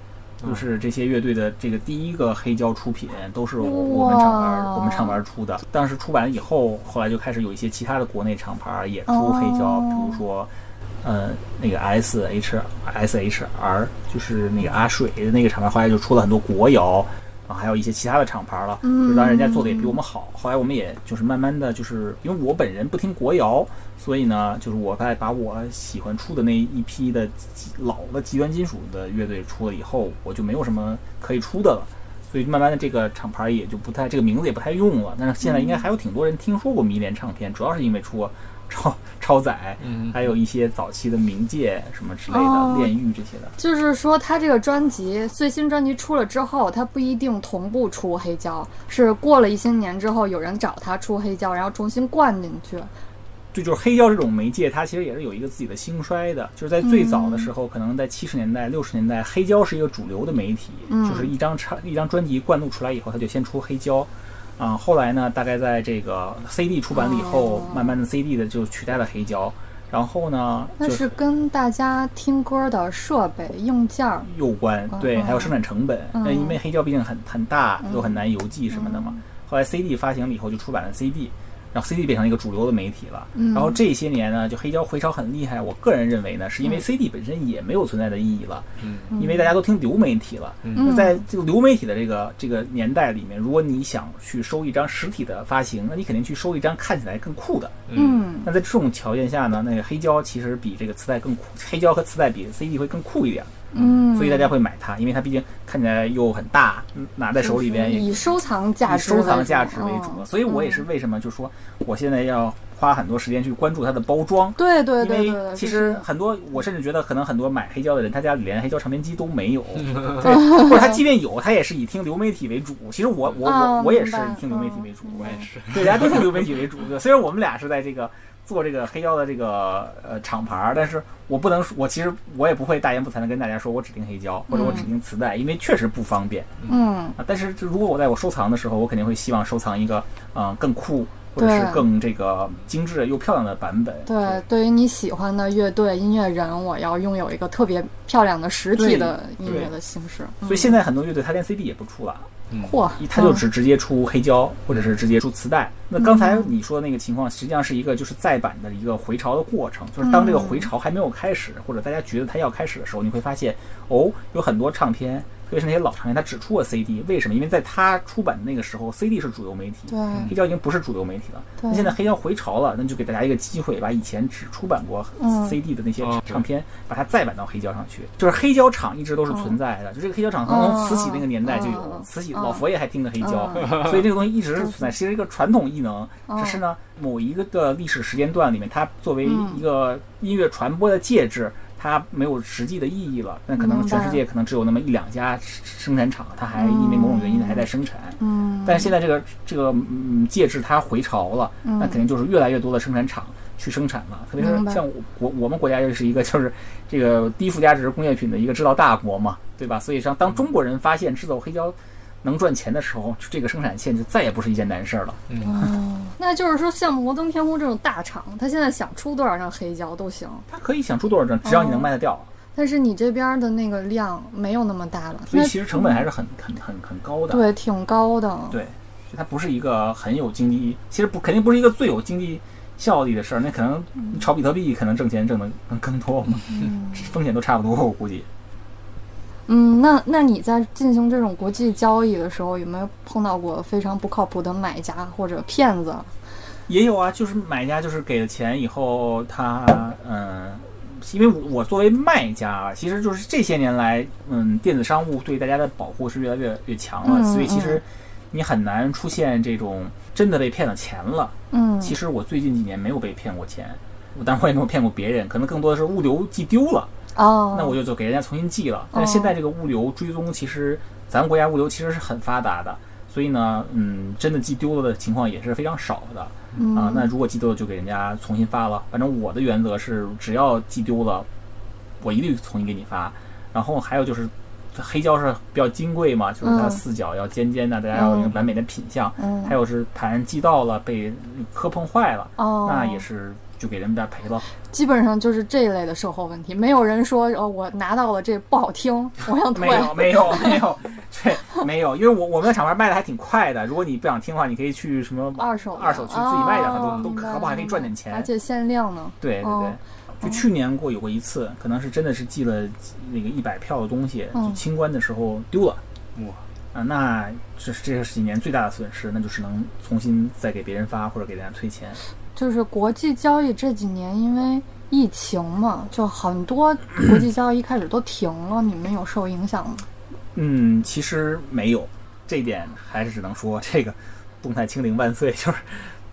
就是这些乐队的这个第一个黑胶出品，都是我我们厂牌我们厂牌出的。当时出版以后，后来就开始有一些其他的国内厂牌也出黑胶，哦比如说，呃，那个 S H S H R，就是那个阿水的那个厂牌，后来就出了很多国谣。啊，还有一些其他的厂牌了，嗯就当然人家做的也比我们好。后来我们也就是慢慢的就是，因为我本人不听国谣，所以呢，就是我在把我喜欢出的那一批的极老的极端金属的乐队出了以后，我就没有什么可以出的了。所以慢慢的这个厂牌也就不太这个名字也不太用了。但是现在应该还有挺多人听说过迷恋唱片，主要是因为出过超超载，嗯还有一些早期的冥界什么之类的、哦炼狱这些的。就是说，他这个专辑最新专辑出了之后，他不一定同步出黑胶，是过了一些年之后，有人找他出黑胶，然后重新灌进去。对，就是黑胶这种媒介，它其实也是有一个自己的兴衰的。就是在最早的时嗯候，可能在七十年代、六十年代，黑胶是一个主流的媒体，嗯就是一张唱一张专辑灌录出来以后，它就先出黑胶。啊、后来呢，大概在这个 CD 出版了以后，哦慢慢的 CD 的就取代了黑胶。然后呢，那是跟大家听歌的设备硬件，有关，对，嗯还有生产成本。嗯那因为黑胶毕竟很很大，嗯又很难邮寄什么的嘛。后来 CD 发行了以后，就出版了 CD，然后 CD 变成一个主流的媒体了。嗯然后这些年呢，就黑胶回潮很厉害。我个人认为呢，是因为嗯 CD 本身也没有存在的意义了，嗯因为大家都听流媒体了。在这个流媒体的这个这个年代里面，如果你想去收一张实体的发行，那你肯定去收一张看起来更酷的。嗯那在这种条件下呢，那个黑胶其实比这个磁带更酷，黑胶和磁带比 CD 会更酷一点。嗯，所以大家会买它，因为它毕竟看起来又很大，嗯拿在手里边也以收藏价值收藏价值为主。嗯所以我也是为什么就说我现在要花很多时间去关注它的包装。对对因对对，为其实很多，我甚至觉得可能很多买黑胶的人，他家里连黑胶唱片机都没有，嗯 对，或者他即便有，他也是以听流媒体为主。其实我我啊我我也是以听流媒体为主，嗯我也是。对，大家都听流媒体为主。对虽然我们俩是在这个做这个黑胶的这个呃厂牌儿，但是我不能说，我其实我也不会大言不惭的跟大家说我指定黑胶或者我指定磁带，因为确实不方便嗯啊。但是就如果我在我收藏的时候，我肯定会希望收藏一个嗯、呃更酷或者是更这个精致又漂亮的版本。对，对于你喜欢的乐队、音乐人，我要拥有一个特别漂亮的实体的音乐的形式。嗯所以现在很多乐队他连 CD 也不出了，嚯，它就嗯只直接出黑胶，或者是直接出磁带。那刚才你说的那个情况，实际上是一个就是再版的一个回潮的过程。就是当这个回潮还没有开始，或者大家觉得它要开始的时候，你会发现，哦，有很多唱片，特别是那些老唱片，它只出过 CD。为什么？因为在它出版的那个时候，CD 是主流媒体，对黑胶已经不是主流媒体了。那现在黑胶回潮了，那就给大家一个机会，把以前只出版过嗯 CD 的那些哦唱片，把它再版到黑胶上去。就是黑胶厂一直都是存在的，就这个黑胶厂从慈禧那个年代就有嗯，慈禧嗯老佛爷还听的黑胶，嗯 所以这个东西一直是存在，其实一个传统艺能。嗯只是呢，某一个的历史时间段里面，它作为嗯一个音乐传播的介质。它没有实际的意义了，那可能全世界可能只有那么一两家生产厂，它还因为某种原因还在生产。嗯，但是现在这个这个嗯介质它回潮了，嗯那肯定就是越来越多的生产厂去生产了。特别是像我我我们国家又是一个就是这个低附加值工业品的一个制造大国嘛，对吧？所以像当中国人发现制造黑胶能赚钱的时候，就这个生产线就再也不是一件难事儿了。哦，那就是说，像摩登天空这种大厂，他现在想出多少张黑胶都行，它可以想出多少张，只要你能卖得掉。但是你这边的那个量没有那么大了，所以其实成本还是很很很很高的。对挺高的。对，它不是一个很有经济，其实不肯定不是一个最有经济效益的事儿。那可能炒比特币可能挣钱挣的更更多嘛，风险都差不多，我估计。嗯，那那你在进行这种国际交易的时候，有没有碰到过非常不靠谱的买家或者骗子？也有啊，就是买家就是给了钱以后，他嗯，因为我作为卖家啊，其实就是这些年来，嗯，电子商务对大家的保护是越来越越强了，嗯所以其实你很难出现这种真的被骗了钱了。嗯，其实我最近几年没有被骗过钱，我当然我也没有骗过别人，可能更多的是物流寄丢了。哦，那我就就给人家重新寄了。但是现在这个物流追踪，其实咱们国家物流其实是很发达的，所以呢，嗯，真的寄丢了的情况也是非常少的嗯啊。那如果寄丢了，就给人家重新发了。反正我的原则是，只要寄丢了，我一律重新给你发。然后还有就是。黑胶是比较金贵嘛，就是它嗯四角要尖尖的，大家要有一个完美的品相。嗯还有是盘寄到了被磕碰坏了，哦，那也是就给人家赔了。基本上就是这一类的售后问题，没有人说哦，我拿到了这不好听，我想退没。有没有没有，对，没有，因为我我们的厂牌卖的还挺快的。如果你不想听的话，你可以去什么二手二手去自己卖掉，它都都哦明白搞不好还可以赚点钱而。且限量呢。对对对哦，就去年过有过一次，可能是真的是寄了那个一百票的东西，嗯就清关的时候丢了。哇，啊，那这是这是几年最大的损失，那就只能重新再给别人发或者给大家退钱。就是国际交易这几年因为疫情嘛，就很多国际交易一开始都停了，你们有受影响吗？嗯，其实没有，这点还是只能说这个动态清零万岁，就是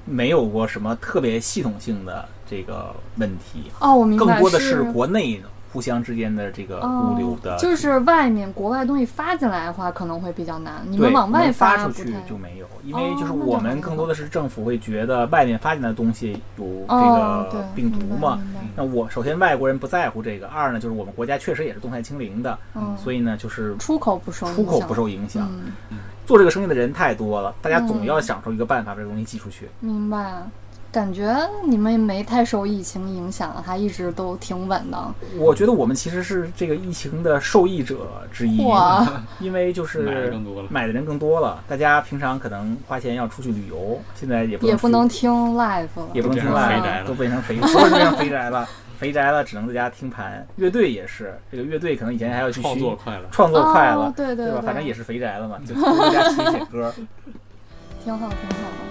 没有过什么特别系统性的这个问题，哦，我明白，更多的是是国内互相之间的这个物流的，哦，就是外面国外东西发进来的话可能会比较难，你们往外发出去就没有，因为就是我们更多的是政府会觉得外面发进来的东西有这个，病毒嘛。那我首先外国人不在乎这个，二呢就是我们国家确实也是动态清零的，嗯，所以呢就是出口不受出口影响不受影响。嗯，做这个生意的人太多了，大家嗯总要想出一个办法把这个东西寄出去。明白。感觉你们没太受疫情影响，还一直都挺稳的。我觉得我们其实是这个疫情的受益者之一，哇，因为就是买的更多了买的人更多了，大家平常可能花钱要出去旅游，现在也不也不能听 live 了，也不能听都变成 live，了都变成肥，所有人都变成肥宅了。肥宅了，只能在家听盘。乐队也是，这个乐队可能以前还要去创作快了。创作快了，哦对对吧？对反正也是肥宅了嘛，就在家写写歌。挺好，挺好。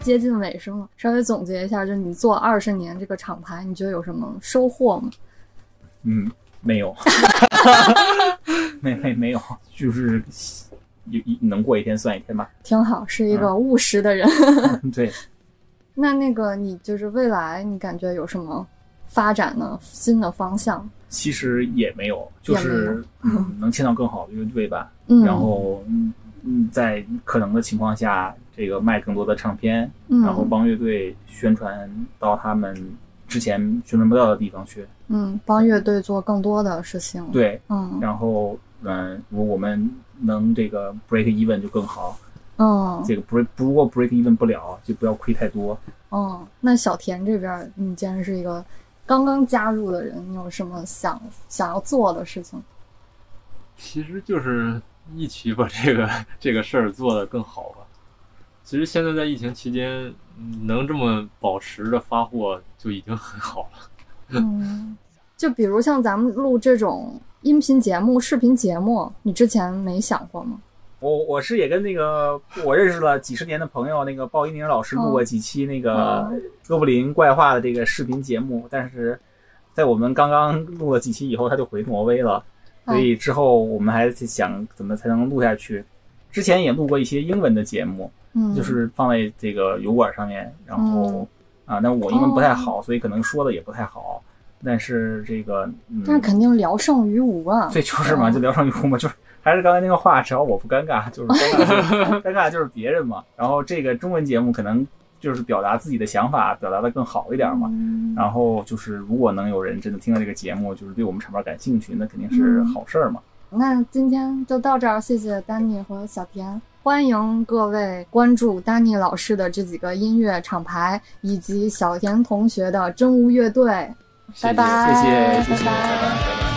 接近尾声了，稍微总结一下，就是你做二十年这个厂牌，你觉得有什么收获吗？嗯，没有，没没没有，就是有一能过一天算一天吧。挺好，是一个务实的人。对，那那个你就是未来，你感觉有什么发展呢？新的方向？其实也没有，就是 嗯，能签到更好的乐队吧。嗯，然后嗯嗯，在可能的情况下，这个卖更多的唱片，嗯，然后帮乐队宣传到他们之前宣传不到的地方去。嗯，帮乐队做更多的事情。，对，嗯然后嗯，如果我们能这个 break even 就更好。嗯这个 break 不过 break even 不了，就不要亏太多。嗯。那小田这边，你既然是一个刚刚加入的人，你有什么想想要做的事情？其实就是一起把这个这个事儿做得更好吧。其实现在在疫情期间，嗯能这么保持着发货就已经很好了。嗯，就比如像咱们录这种音频节目、视频节目，你之前没想过吗？我我是也跟那个我认识了几十年的朋友，那个鲍一宁老师录过几期那个嗯哥布林怪话的这个视频节目，但是在我们刚刚录了几期以后，他就回挪威了，所以之后我们还在想怎么才能录下去。之前也录过一些英文的节目，嗯，就是放在这个油管上面，然后嗯啊，但我英文不太好，所以可能说的也不太好。但是这个，嗯，但是肯定聊胜于无啊。对就是嘛，嗯就聊胜于无嘛，就是还是刚才那个话，只要我不尴尬，就是尴尬就是 尴尬就是别人嘛。然后这个中文节目可能就是表达自己的想法，表达的更好一点嘛。嗯然后就是如果能有人真的听到这个节目，就是对我们厂牌感兴趣，那肯定是好事儿嘛。那今天就到这儿，谢谢丹尼和小田，欢迎各位关注丹尼老师的这几个音乐厂牌，以及小田同学的真无乐队。拜拜，谢谢谢谢，拜拜拜拜。